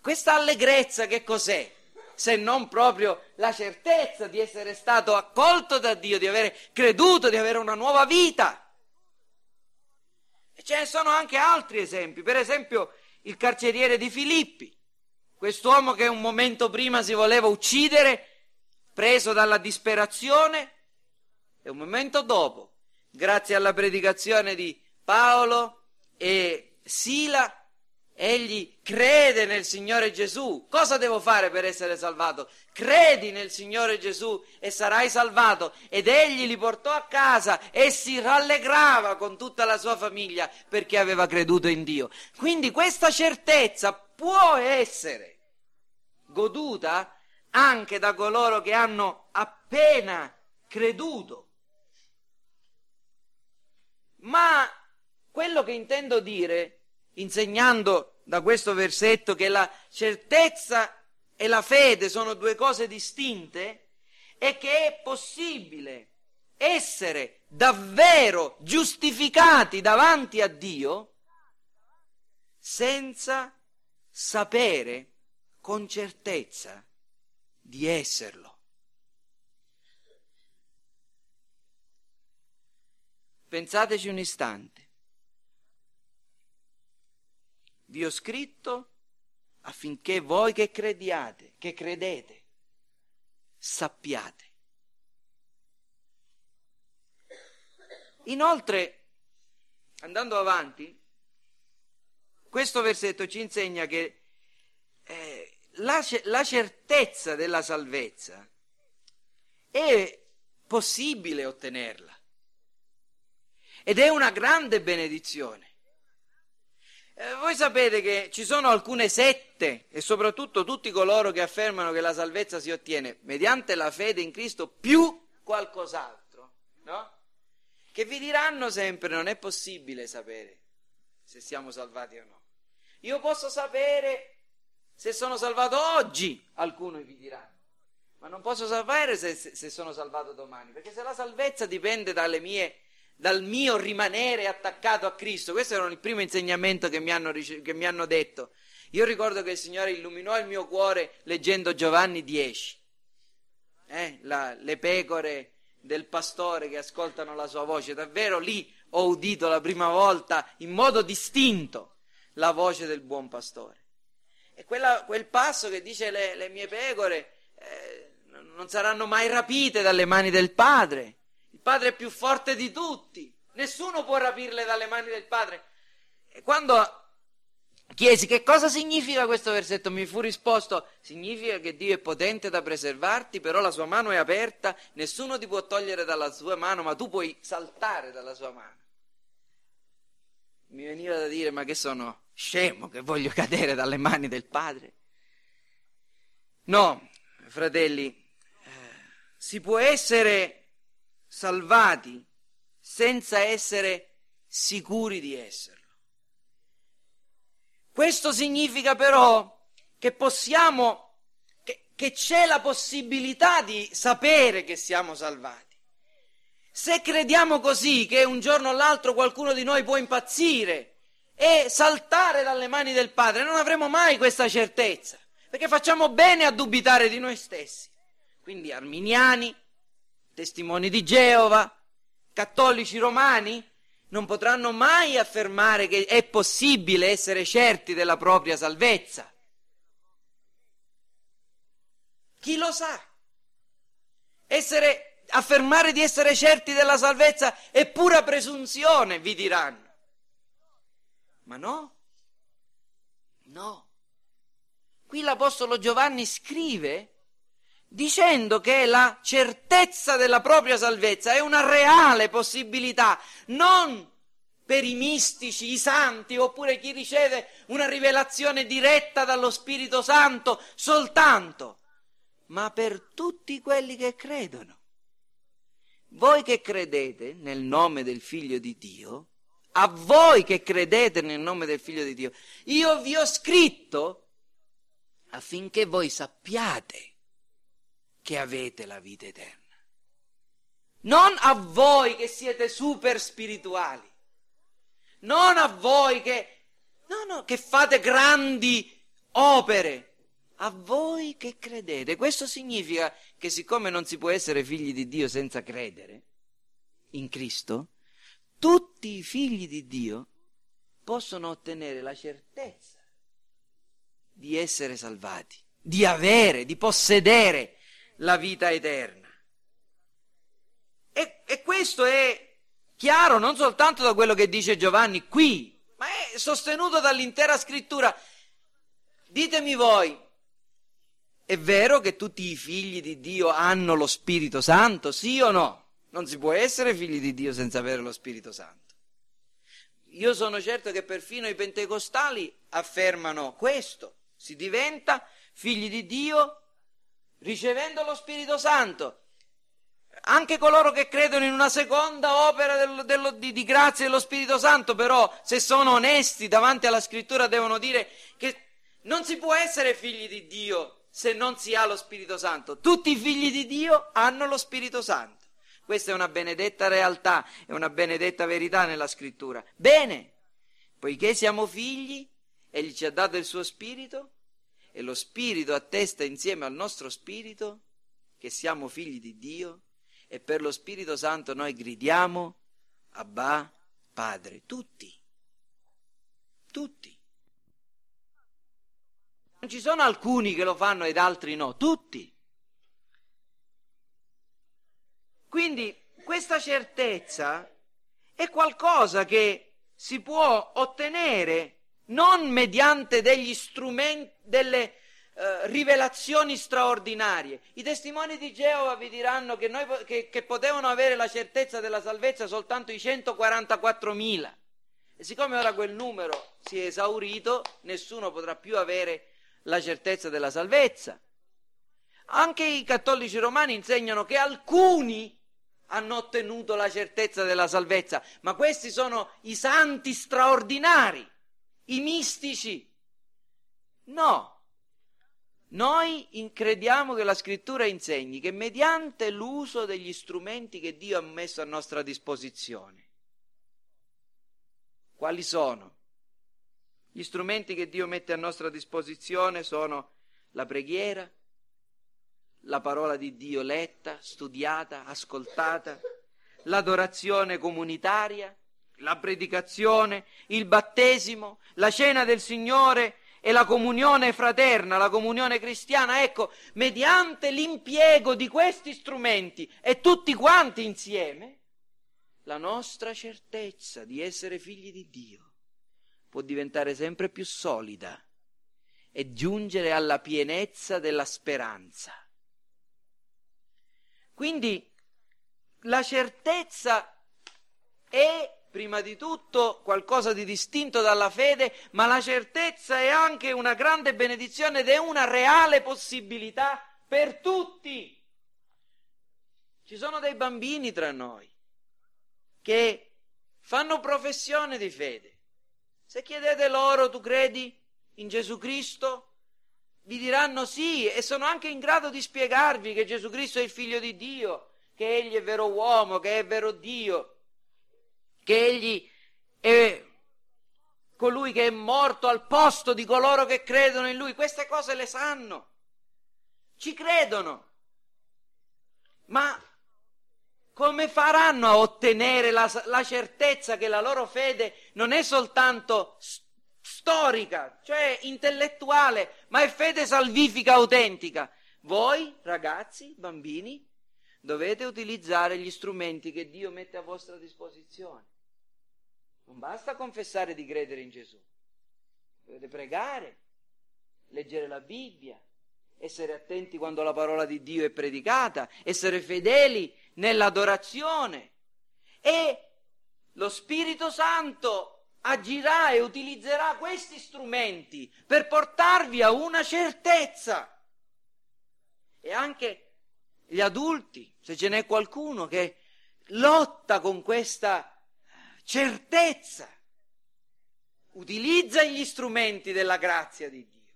Questa allegrezza che cos'è? Se non proprio la certezza di essere stato accolto da Dio, di avere creduto, di avere una nuova vita. E ce ne sono anche altri esempi, per esempio il carceriere di Filippi, quest'uomo che un momento prima si voleva uccidere, preso dalla disperazione, e un momento dopo, grazie alla predicazione di Paolo e Sila, egli crede nel Signore Gesù. Cosa devo fare per essere salvato? Credi nel Signore Gesù e sarai salvato. Ed egli li portò a casa e si rallegrava con tutta la sua famiglia perché aveva creduto in Dio. Quindi questa certezza può essere goduta anche da coloro che hanno appena creduto. Ma quello che intendo dire insegnando da questo versetto che la certezza e la fede sono due cose distinte e che è possibile essere davvero giustificati davanti a Dio senza sapere con certezza di esserlo. Pensateci un istante vi ho scritto affinché voi che crediate, che credete, sappiate. Inoltre, andando avanti, questo versetto ci insegna che eh, la, la certezza della salvezza è possibile ottenerla ed è una grande benedizione. Eh, voi sapete che ci sono alcune sette e soprattutto tutti coloro che affermano che la salvezza si ottiene mediante la fede in Cristo più qualcos'altro, no? Che vi diranno sempre non è possibile sapere se siamo salvati o no. Io posso sapere se sono salvato oggi, alcuni vi diranno, ma non posso sapere se, se, se sono salvato domani, perché se la salvezza dipende dalle mie dal mio rimanere attaccato a Cristo. Questo era il primo insegnamento che mi hanno, che mi hanno detto. Io ricordo che il Signore illuminò il mio cuore leggendo Giovanni 10, eh, la, le pecore del pastore che ascoltano la sua voce. Davvero lì ho udito la prima volta in modo distinto la voce del buon pastore. E quella, quel passo che dice le, le mie pecore eh, non saranno mai rapite dalle mani del Padre Padre è più forte di tutti, nessuno può rapirle dalle mani del Padre. E quando chiesi che cosa significa questo versetto, mi fu risposto, significa che Dio è potente da preservarti, però la sua mano è aperta, nessuno ti può togliere dalla sua mano, ma tu puoi saltare dalla sua mano. Mi veniva da dire, ma che sono scemo che voglio cadere dalle mani del Padre? No, fratelli, eh, si può essere salvati senza essere sicuri di esserlo. Questo significa però che possiamo, che, che c'è la possibilità di sapere che siamo salvati. Se crediamo così che un giorno o l'altro qualcuno di noi può impazzire e saltare dalle mani del Padre, non avremo mai questa certezza, perché facciamo bene a dubitare di noi stessi. Quindi arminiani, testimoni di Geova, cattolici romani, non potranno mai affermare che è possibile essere certi della propria salvezza. Chi lo sa? Essere, affermare di essere certi della salvezza è pura presunzione, vi diranno. Ma no, no. Qui l'Apostolo Giovanni scrive dicendo che la certezza della propria salvezza è una reale possibilità, non per i mistici, i santi, oppure chi riceve una rivelazione diretta dallo Spirito Santo soltanto, ma per tutti quelli che credono. Voi che credete nel nome del Figlio di Dio, a voi che credete nel nome del Figlio di Dio, io vi ho scritto affinché voi sappiate che avete la vita eterna. Non a voi che siete super spirituali, non a voi che, no, no, che fate grandi opere, a voi che credete. Questo significa che siccome non si può essere figli di Dio senza credere in Cristo, tutti i figli di Dio possono ottenere la certezza di essere salvati, di avere, di possedere la vita eterna. E, e questo è chiaro non soltanto da quello che dice Giovanni qui, ma è sostenuto dall'intera scrittura. Ditemi voi, è vero che tutti i figli di Dio hanno lo Spirito Santo, sì o no? Non si può essere figli di Dio senza avere lo Spirito Santo. Io sono certo che perfino i pentecostali affermano questo si diventa figli di Dio ricevendo lo Spirito Santo. Anche coloro che credono in una seconda opera dello, dello, di, di grazia dello Spirito Santo, però, se sono onesti davanti alla scrittura, devono dire che non si può essere figli di Dio se non si ha lo Spirito Santo. Tutti i figli di Dio hanno lo Spirito Santo. Questa è una benedetta realtà, è una benedetta verità nella scrittura. Bene, poiché siamo figli, Egli ci ha dato il suo spirito e lo spirito attesta insieme al nostro spirito che siamo figli di Dio e per lo Spirito Santo noi gridiamo Abba Padre, tutti, tutti. Non ci sono alcuni che lo fanno ed altri no, tutti. Quindi questa certezza è qualcosa che si può ottenere non mediante degli strumenti, delle uh, rivelazioni straordinarie. I testimoni di Geova vi diranno che, noi, che, che potevano avere la certezza della salvezza soltanto i 144.000. E siccome ora quel numero si è esaurito, nessuno potrà più avere la certezza della salvezza. Anche i cattolici romani insegnano che alcuni hanno ottenuto la certezza della salvezza, ma questi sono i santi straordinari i mistici. No. Noi crediamo che la scrittura insegni che mediante l'uso degli strumenti che Dio ha messo a nostra disposizione, quali sono? Gli strumenti che Dio mette a nostra disposizione sono la preghiera, la parola di Dio letta, studiata, ascoltata, l'adorazione comunitaria, la predicazione, il battesimo, la cena del Signore e la comunione fraterna, la comunione cristiana, ecco, mediante l'impiego di questi strumenti e tutti quanti insieme, la nostra certezza di essere figli di Dio può diventare sempre più solida e giungere alla pienezza della speranza. Quindi la certezza è prima di tutto qualcosa di distinto dalla fede, ma la certezza è anche una grande benedizione ed è una reale possibilità per tutti. Ci sono dei bambini tra noi che fanno professione di fede. Se chiedete loro, tu credi in Gesù Cristo? Vi diranno sì e sono anche in grado di spiegarvi che Gesù Cristo è il figlio di Dio, che egli è vero uomo, che è vero Dio che egli è colui che è morto al posto di coloro che credono in lui. Queste cose le sanno, ci credono. Ma come faranno a ottenere la, la certezza che la loro fede non è soltanto storica, cioè intellettuale, ma è fede salvifica autentica? Voi, ragazzi, bambini, dovete utilizzare gli strumenti che Dio mette a vostra disposizione Non basta confessare di credere in Gesù. Dovete pregare, leggere la Bibbia, essere attenti quando la parola di Dio è predicata, essere fedeli nell'adorazione e lo Spirito Santo agirà e utilizzerà questi strumenti per portarvi a una certezza. E anche gli adulti, se ce n'è qualcuno che lotta con questa certezza, utilizza gli strumenti della grazia di Dio.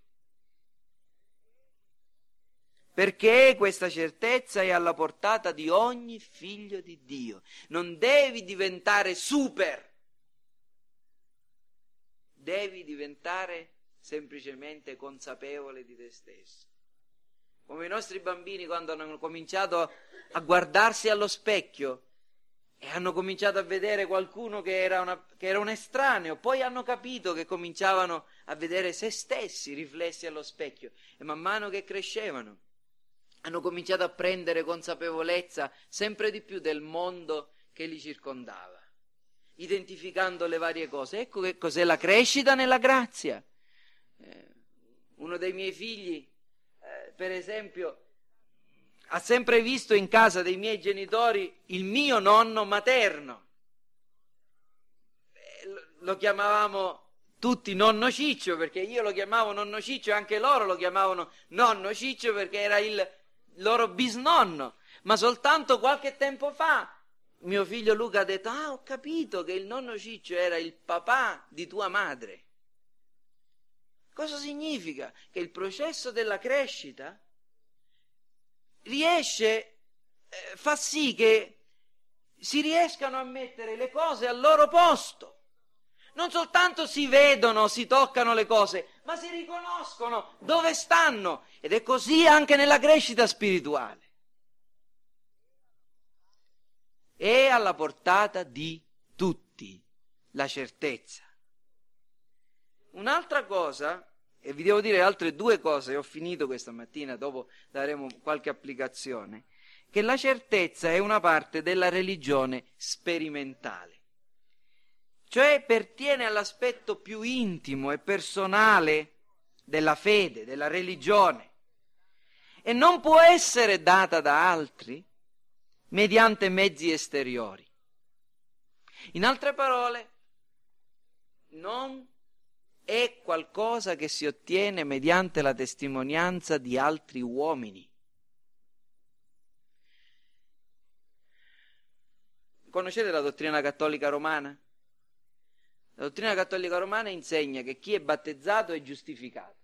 Perché questa certezza è alla portata di ogni figlio di Dio. Non devi diventare super, devi diventare semplicemente consapevole di te stesso. Come i nostri bambini quando hanno cominciato a guardarsi allo specchio e hanno cominciato a vedere qualcuno che era, una, che era, un estraneo, poi hanno capito che cominciavano a vedere se stessi riflessi allo specchio e man mano che crescevano hanno cominciato a prendere consapevolezza sempre di più del mondo che li circondava, identificando le varie cose. Ecco che cos'è la crescita nella grazia. Eh, uno dei miei figli, eh, per esempio, ha sempre visto in casa dei miei genitori il mio nonno materno. Lo chiamavamo tutti nonno Ciccio perché io lo chiamavo nonno Ciccio e anche loro lo chiamavano nonno Ciccio perché era il loro bisnonno. Ma soltanto qualche tempo fa mio figlio Luca ha detto: Ah, ho capito che il nonno Ciccio era il papà di tua madre. Cosa significa? Che il processo della crescita riesce, eh, fa sì che si riescano a mettere le cose al loro posto. Non soltanto si vedono, si toccano le cose, ma si riconoscono dove stanno. Ed è così anche nella crescita spirituale. È alla portata di tutti la certezza. Un'altra cosa e vi devo dire altre due cose, ho finito questa mattina, dopo daremo qualche applicazione, che la certezza è una parte della religione sperimentale, cioè pertiene all'aspetto più intimo e personale della fede, della religione, e non può essere data da altri mediante mezzi esteriori. In altre parole, non è qualcosa che si ottiene mediante la testimonianza di altri uomini. Conoscete la dottrina cattolica romana? La dottrina cattolica romana insegna che chi è battezzato è giustificato.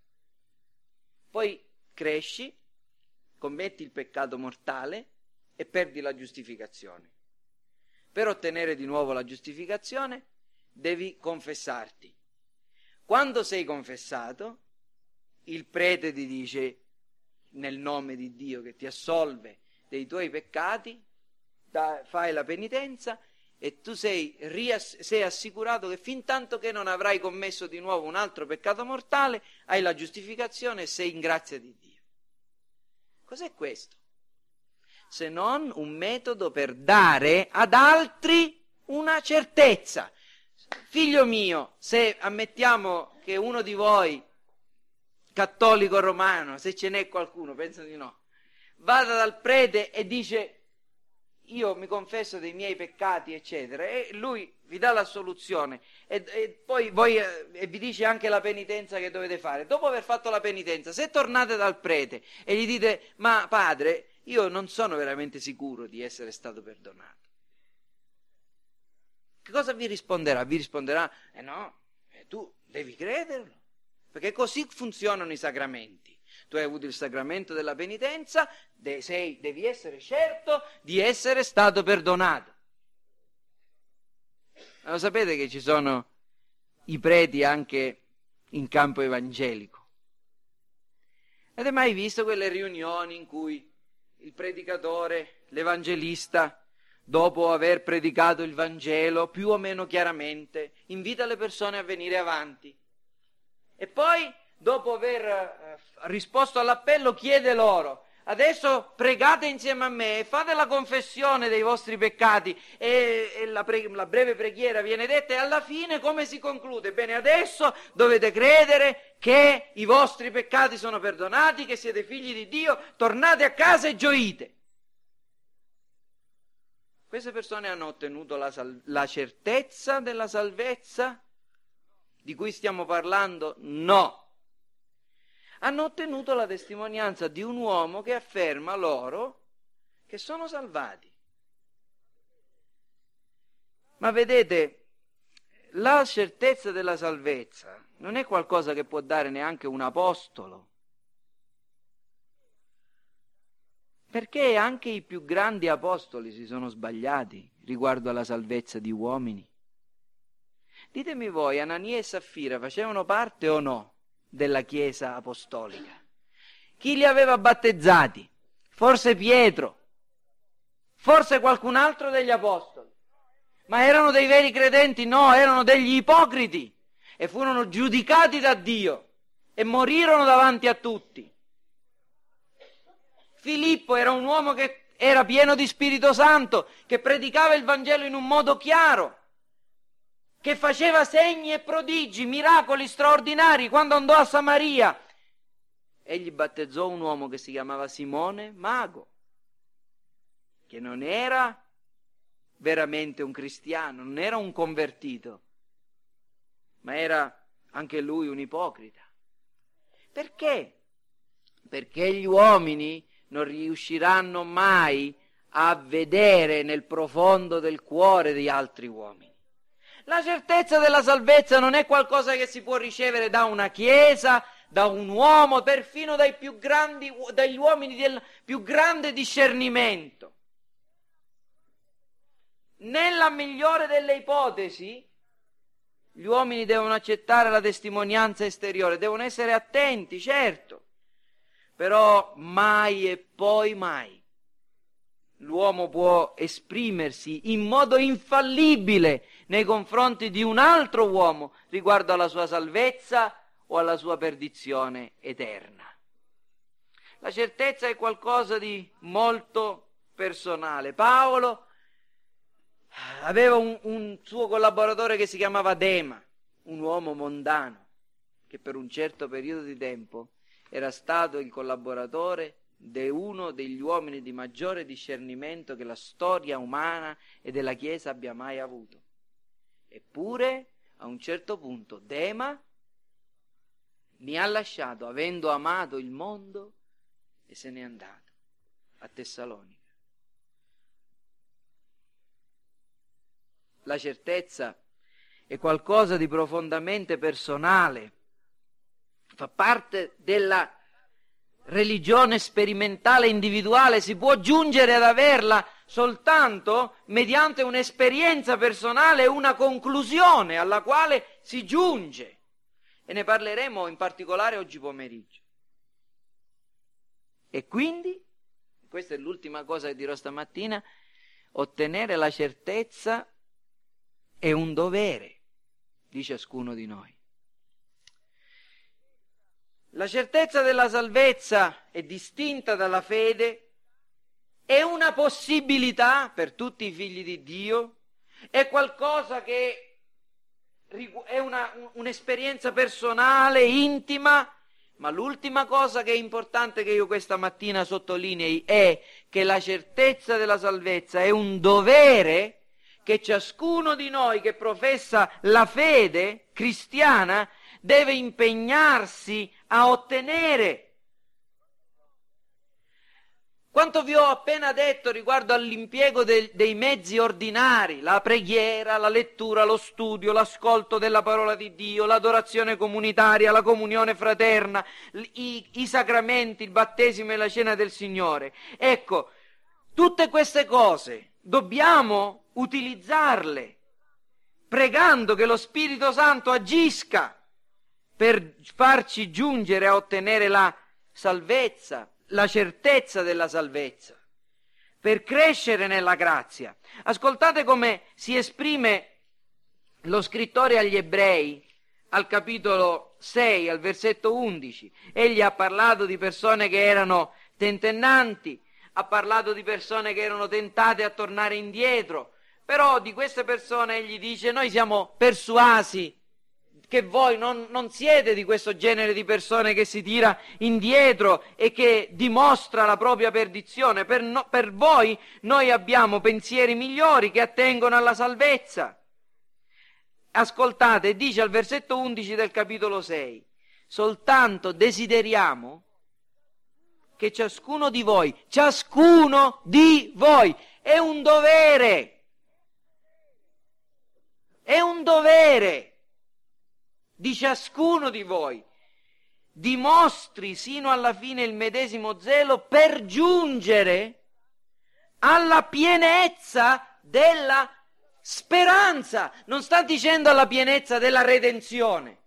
Poi cresci, commetti il peccato mortale e perdi la giustificazione. Per ottenere di nuovo la giustificazione devi confessarti quando sei confessato, il prete ti dice nel nome di Dio che ti assolve dei tuoi peccati, da, fai la penitenza e tu sei, riass- sei assicurato che fin tanto che non avrai commesso di nuovo un altro peccato mortale, hai la giustificazione e sei in grazia di Dio. Cos'è questo? Se non un metodo per dare ad altri una certezza. Figlio mio, se ammettiamo che uno di voi, cattolico romano, se ce n'è qualcuno, penso di no, vada dal prete e dice io mi confesso dei miei peccati, eccetera, e lui vi dà la soluzione e, e poi voi, eh, e vi dice anche la penitenza che dovete fare. Dopo aver fatto la penitenza, se tornate dal prete e gli dite, ma padre, io non sono veramente sicuro di essere stato perdonato. Che cosa vi risponderà? Vi risponderà, eh no, eh tu devi crederlo, perché così funzionano i sacramenti. Tu hai avuto il sacramento della penitenza, de- sei, devi essere certo di essere stato perdonato. Ma lo sapete che ci sono i preti anche in campo evangelico? Avete mai visto quelle riunioni in cui il predicatore, l'evangelista, dopo aver predicato il Vangelo più o meno chiaramente, invita le persone a venire avanti. E poi, dopo aver eh, risposto all'appello, chiede loro, adesso pregate insieme a me e fate la confessione dei vostri peccati e, e la, pre- la breve preghiera viene detta e alla fine come si conclude? Bene, adesso dovete credere che i vostri peccati sono perdonati, che siete figli di Dio, tornate a casa e gioite. Queste persone hanno ottenuto la, sal- la certezza della salvezza di cui stiamo parlando? No hanno ottenuto la testimonianza di un uomo che afferma loro che sono salvati. Ma vedete, la certezza della salvezza non è qualcosa che può dare neanche un apostolo. Perché anche i più grandi apostoli si sono sbagliati riguardo alla salvezza di uomini. Ditemi voi, Anania e Saffira facevano parte o no della Chiesa apostolica. Chi li aveva battezzati? Forse Pietro, forse qualcun altro degli apostoli. Ma erano dei veri credenti? No, erano degli ipocriti e furono giudicati da Dio e morirono davanti a tutti. Filippo era un uomo che era pieno di Spirito Santo, che predicava il Vangelo in un modo chiaro che faceva segni e prodigi, miracoli straordinari quando andò a Samaria. Egli battezzò un uomo che si chiamava Simone Mago, che non era veramente un cristiano, non era un convertito, ma era anche lui un ipocrita. Perché? Perché gli uomini non riusciranno mai a vedere nel profondo del cuore di altri uomini. La certezza della salvezza non è qualcosa che si può ricevere da una chiesa, da un uomo, perfino dai più grandi, dagli uomini del più grande discernimento. Nella migliore delle ipotesi, gli uomini devono accettare la testimonianza esteriore, devono essere attenti, certo, però mai e poi mai l'uomo può esprimersi in modo infallibile nei confronti di un altro uomo riguardo alla sua salvezza o alla sua perdizione eterna. La certezza è qualcosa di molto personale. Paolo aveva un, un suo collaboratore che si chiamava Dema, un uomo mondano, che per un certo periodo di tempo era stato il collaboratore di uno degli uomini di maggiore discernimento che la storia umana e della Chiesa abbia mai avuto. Eppure, a un certo punto, Dema mi ha lasciato avendo amato il mondo e se n'è andato a Tessalonica. La certezza è qualcosa di profondamente personale, fa parte della religione sperimentale individuale, si può giungere ad averla soltanto mediante un'esperienza personale una conclusione alla quale si giunge. E ne parleremo in particolare oggi pomeriggio. E quindi, questa è l'ultima cosa che dirò stamattina, ottenere la certezza è un dovere di ciascuno di noi. La certezza della salvezza è distinta dalla fede, è una possibilità per tutti i figli di Dio, è qualcosa che è una, un'esperienza personale, intima, ma l'ultima cosa che è importante che io questa mattina sottolinei è che la certezza della salvezza è un dovere che ciascuno di noi che professa la fede cristiana deve impegnarsi a ottenere. Quanto vi ho appena detto riguardo all'impiego de- dei mezzi ordinari, la preghiera, la lettura, lo studio, l'ascolto della parola di Dio, l'adorazione comunitaria, la comunione fraterna, i, i sacramenti, il battesimo e la cena del Signore. Ecco, tutte queste cose dobbiamo utilizzarle, pregando che lo Spirito Santo agisca per farci giungere a ottenere la salvezza, la certezza della salvezza, per crescere nella grazia. Ascoltate come si esprime lo scrittore agli ebrei al capitolo 6, al versetto 11. Egli ha parlato di persone che erano tentennanti, ha parlato di persone che erano tentate a tornare indietro, però di queste persone egli dice noi siamo persuasi che voi non, non, siete di questo genere di persone che si tira indietro e che dimostra la propria perdizione. Per, no, per voi noi abbiamo pensieri migliori che attengono alla salvezza. Ascoltate, dice al versetto 11 del capitolo 6, soltanto desideriamo che ciascuno di voi, ciascuno di voi, è un dovere, è un dovere di ciascuno di voi dimostri sino alla fine il medesimo zelo per giungere alla pienezza della speranza. Non sta dicendo alla pienezza della redenzione.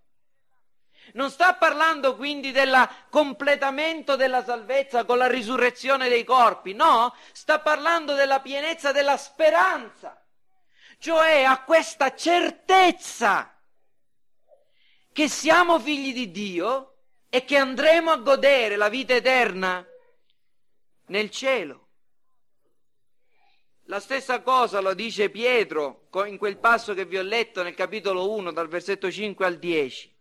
Non sta parlando quindi del completamento della salvezza con la risurrezione dei corpi, no, sta parlando della pienezza della speranza, cioè a questa certezza che siamo figli di Dio e che andremo a godere la vita eterna nel cielo. La stessa cosa lo dice Pietro in quel passo che vi ho letto nel capitolo 1 dal versetto 5 al 10.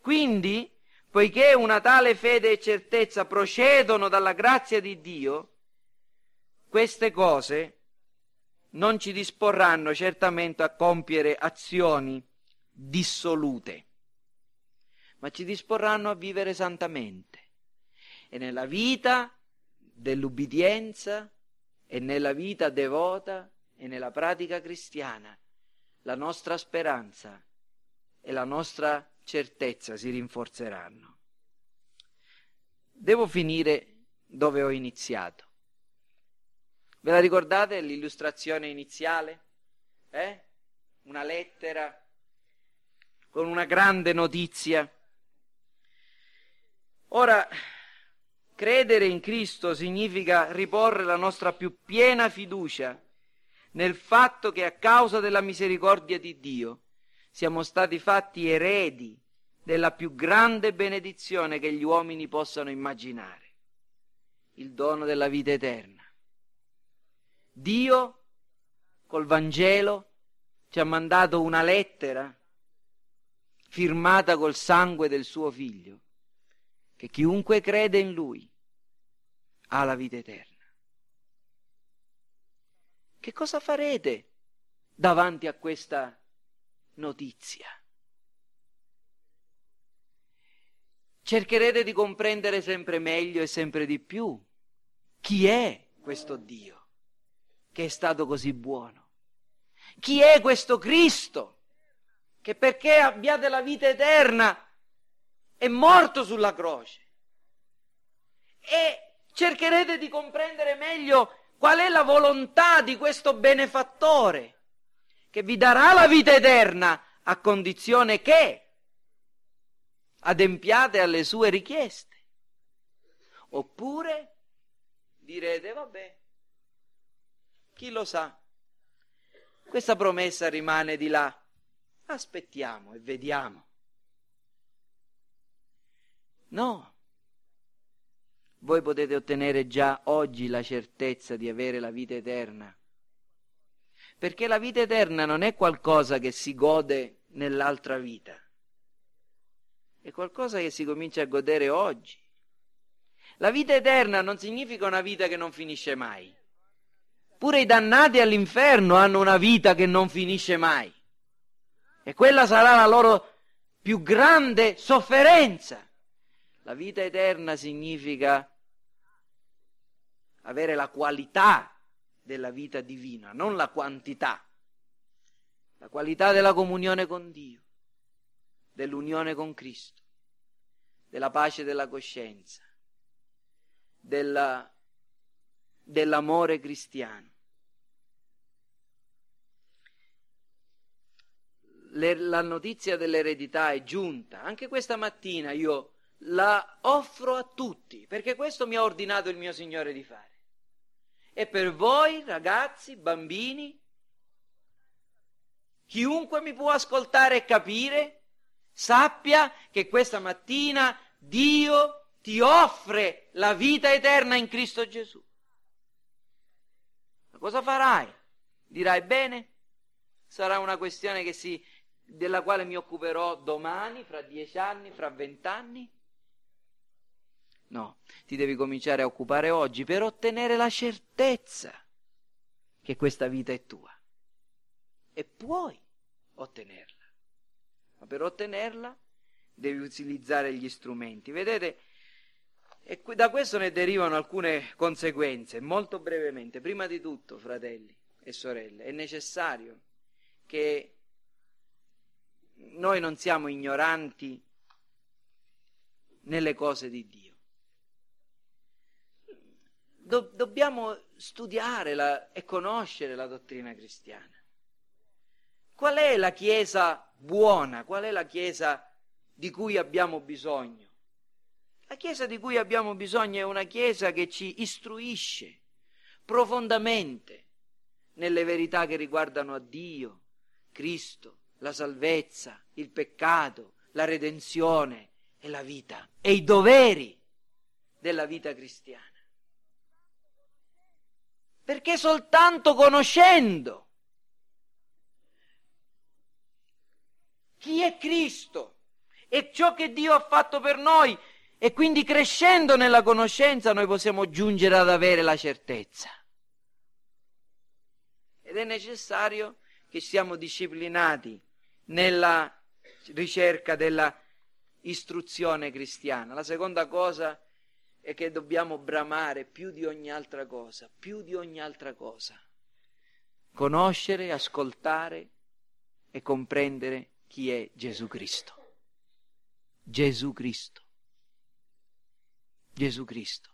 Quindi, poiché una tale fede e certezza procedono dalla grazia di Dio, queste cose non ci disporranno certamente a compiere azioni dissolute ma ci disporranno a vivere santamente. E nella vita dell'ubbidienza e nella vita devota e nella pratica cristiana la nostra speranza e la nostra certezza si rinforzeranno. Devo finire dove ho iniziato. Ve la ricordate l'illustrazione iniziale? Eh? Una lettera con una grande notizia Ora, credere in Cristo significa riporre la nostra più piena fiducia nel fatto che a causa della misericordia di Dio siamo stati fatti eredi della più grande benedizione che gli uomini possano immaginare, il dono della vita eterna. Dio col Vangelo ci ha mandato una lettera firmata col sangue del suo figlio che chiunque crede in lui ha la vita eterna. Che cosa farete davanti a questa notizia? Cercherete di comprendere sempre meglio e sempre di più chi è questo Dio che è stato così buono. Chi è questo Cristo che perché abbiate la vita eterna è morto sulla croce. E cercherete di comprendere meglio qual è la volontà di questo benefattore che vi darà la vita eterna a condizione che adempiate alle sue richieste. Oppure direte, vabbè, chi lo sa, questa promessa rimane di là, aspettiamo e vediamo. No. Voi potete ottenere già oggi la certezza di avere la vita eterna. Perché la vita eterna non è qualcosa che si gode nell'altra vita. È qualcosa che si comincia a godere oggi. La vita eterna non significa una vita che non finisce mai. Pure i dannati all'inferno hanno una vita che non finisce mai. E quella sarà la loro più grande sofferenza. La vita eterna significa avere la qualità della vita divina, non la quantità. La qualità della comunione con Dio, dell'unione con Cristo, della pace della coscienza, della, dell'amore cristiano. Le, la notizia dell'eredità è giunta. Anche questa mattina io la offro a tutti, perché questo mi ha ordinato il mio Signore di fare. E per voi, ragazzi, bambini, chiunque mi può ascoltare e capire, sappia che questa mattina Dio ti offre la vita eterna in Cristo Gesù. Ma cosa farai? Dirai bene? Sarà una questione si, della quale mi occuperò domani, fra dieci anni, fra vent'anni? No, ti devi cominciare a occupare oggi per ottenere la certezza che questa vita è tua. E puoi ottenerla. Ma per ottenerla devi utilizzare gli strumenti. Vedete, e da questo ne derivano alcune conseguenze, molto brevemente. Prima di tutto, fratelli e sorelle, è necessario che noi non siamo ignoranti nelle cose di Dio. Do- dobbiamo studiare la, e conoscere la dottrina cristiana. Qual è la Chiesa buona? Qual è la Chiesa di cui abbiamo bisogno? La Chiesa di cui abbiamo bisogno è una Chiesa che ci istruisce profondamente nelle verità che riguardano a Dio, Cristo, la salvezza, il peccato, la redenzione e la vita e i doveri della vita cristiana. Perché soltanto conoscendo chi è Cristo e ciò che Dio ha fatto per noi e quindi crescendo nella conoscenza noi possiamo giungere ad avere la certezza. Ed è necessario che siamo disciplinati nella ricerca della istruzione cristiana. La seconda cosa è e che dobbiamo bramare più di ogni altra cosa, più di ogni altra cosa. Conoscere, ascoltare e comprendere chi è Gesù Cristo. Gesù Cristo. Gesù Cristo.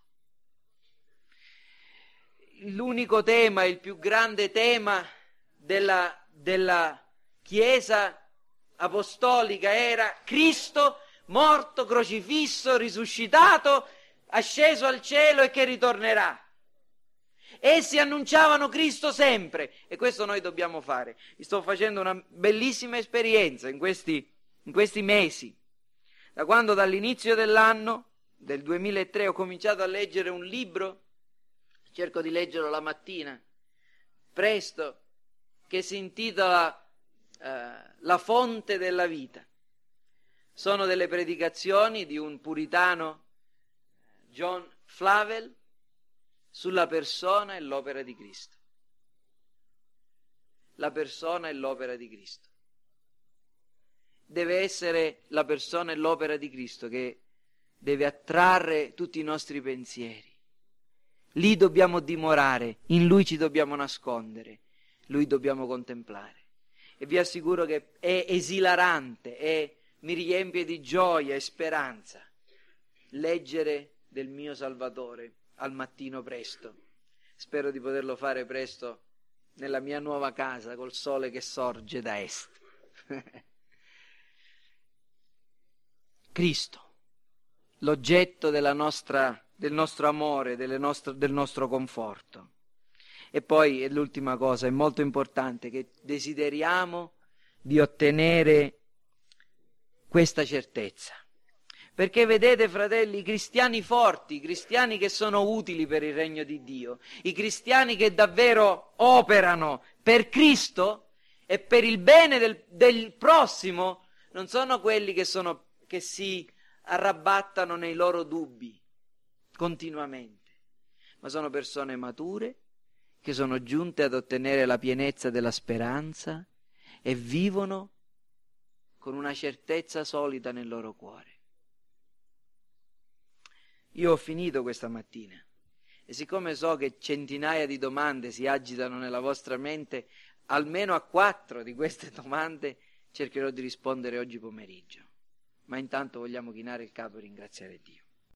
L'unico tema, il più grande tema della, della Chiesa apostolica era Cristo morto, crocifisso, risuscitato asceso al cielo e che ritornerà. Essi annunciavano Cristo sempre e questo noi dobbiamo fare. Sto facendo una bellissima esperienza in questi, in questi mesi, da quando dall'inizio dell'anno, del 2003, ho cominciato a leggere un libro, cerco di leggerlo la mattina, presto, che si intitola eh, La fonte della vita. Sono delle predicazioni di un puritano John Flavel sulla persona e l'opera di Cristo. La persona e l'opera di Cristo. Deve essere la persona e l'opera di Cristo che deve attrarre tutti i nostri pensieri. Lì dobbiamo dimorare, in Lui ci dobbiamo nascondere, Lui dobbiamo contemplare. E vi assicuro che è esilarante, è, mi riempie di gioia e speranza leggere del mio Salvatore al mattino presto. Spero di poterlo fare presto nella mia nuova casa col sole che sorge da est. Cristo, l'oggetto nostra, del nostro amore, nostro, del nostro conforto. E poi è l'ultima cosa, è molto importante, che desideriamo di ottenere questa certezza. Perché vedete, fratelli, i cristiani forti, i cristiani che sono utili per il regno di Dio, i cristiani che davvero operano per Cristo e per il bene del, del prossimo, non sono quelli che, sono, che si arrabattano nei loro dubbi continuamente, ma sono persone mature che sono giunte ad ottenere la pienezza della speranza e vivono con una certezza solida nel loro cuore. Io ho finito questa mattina e siccome so che centinaia di domande si agitano nella vostra mente, almeno a quattro di queste domande cercherò di rispondere oggi pomeriggio. Ma intanto vogliamo chinare il capo e ringraziare Dio.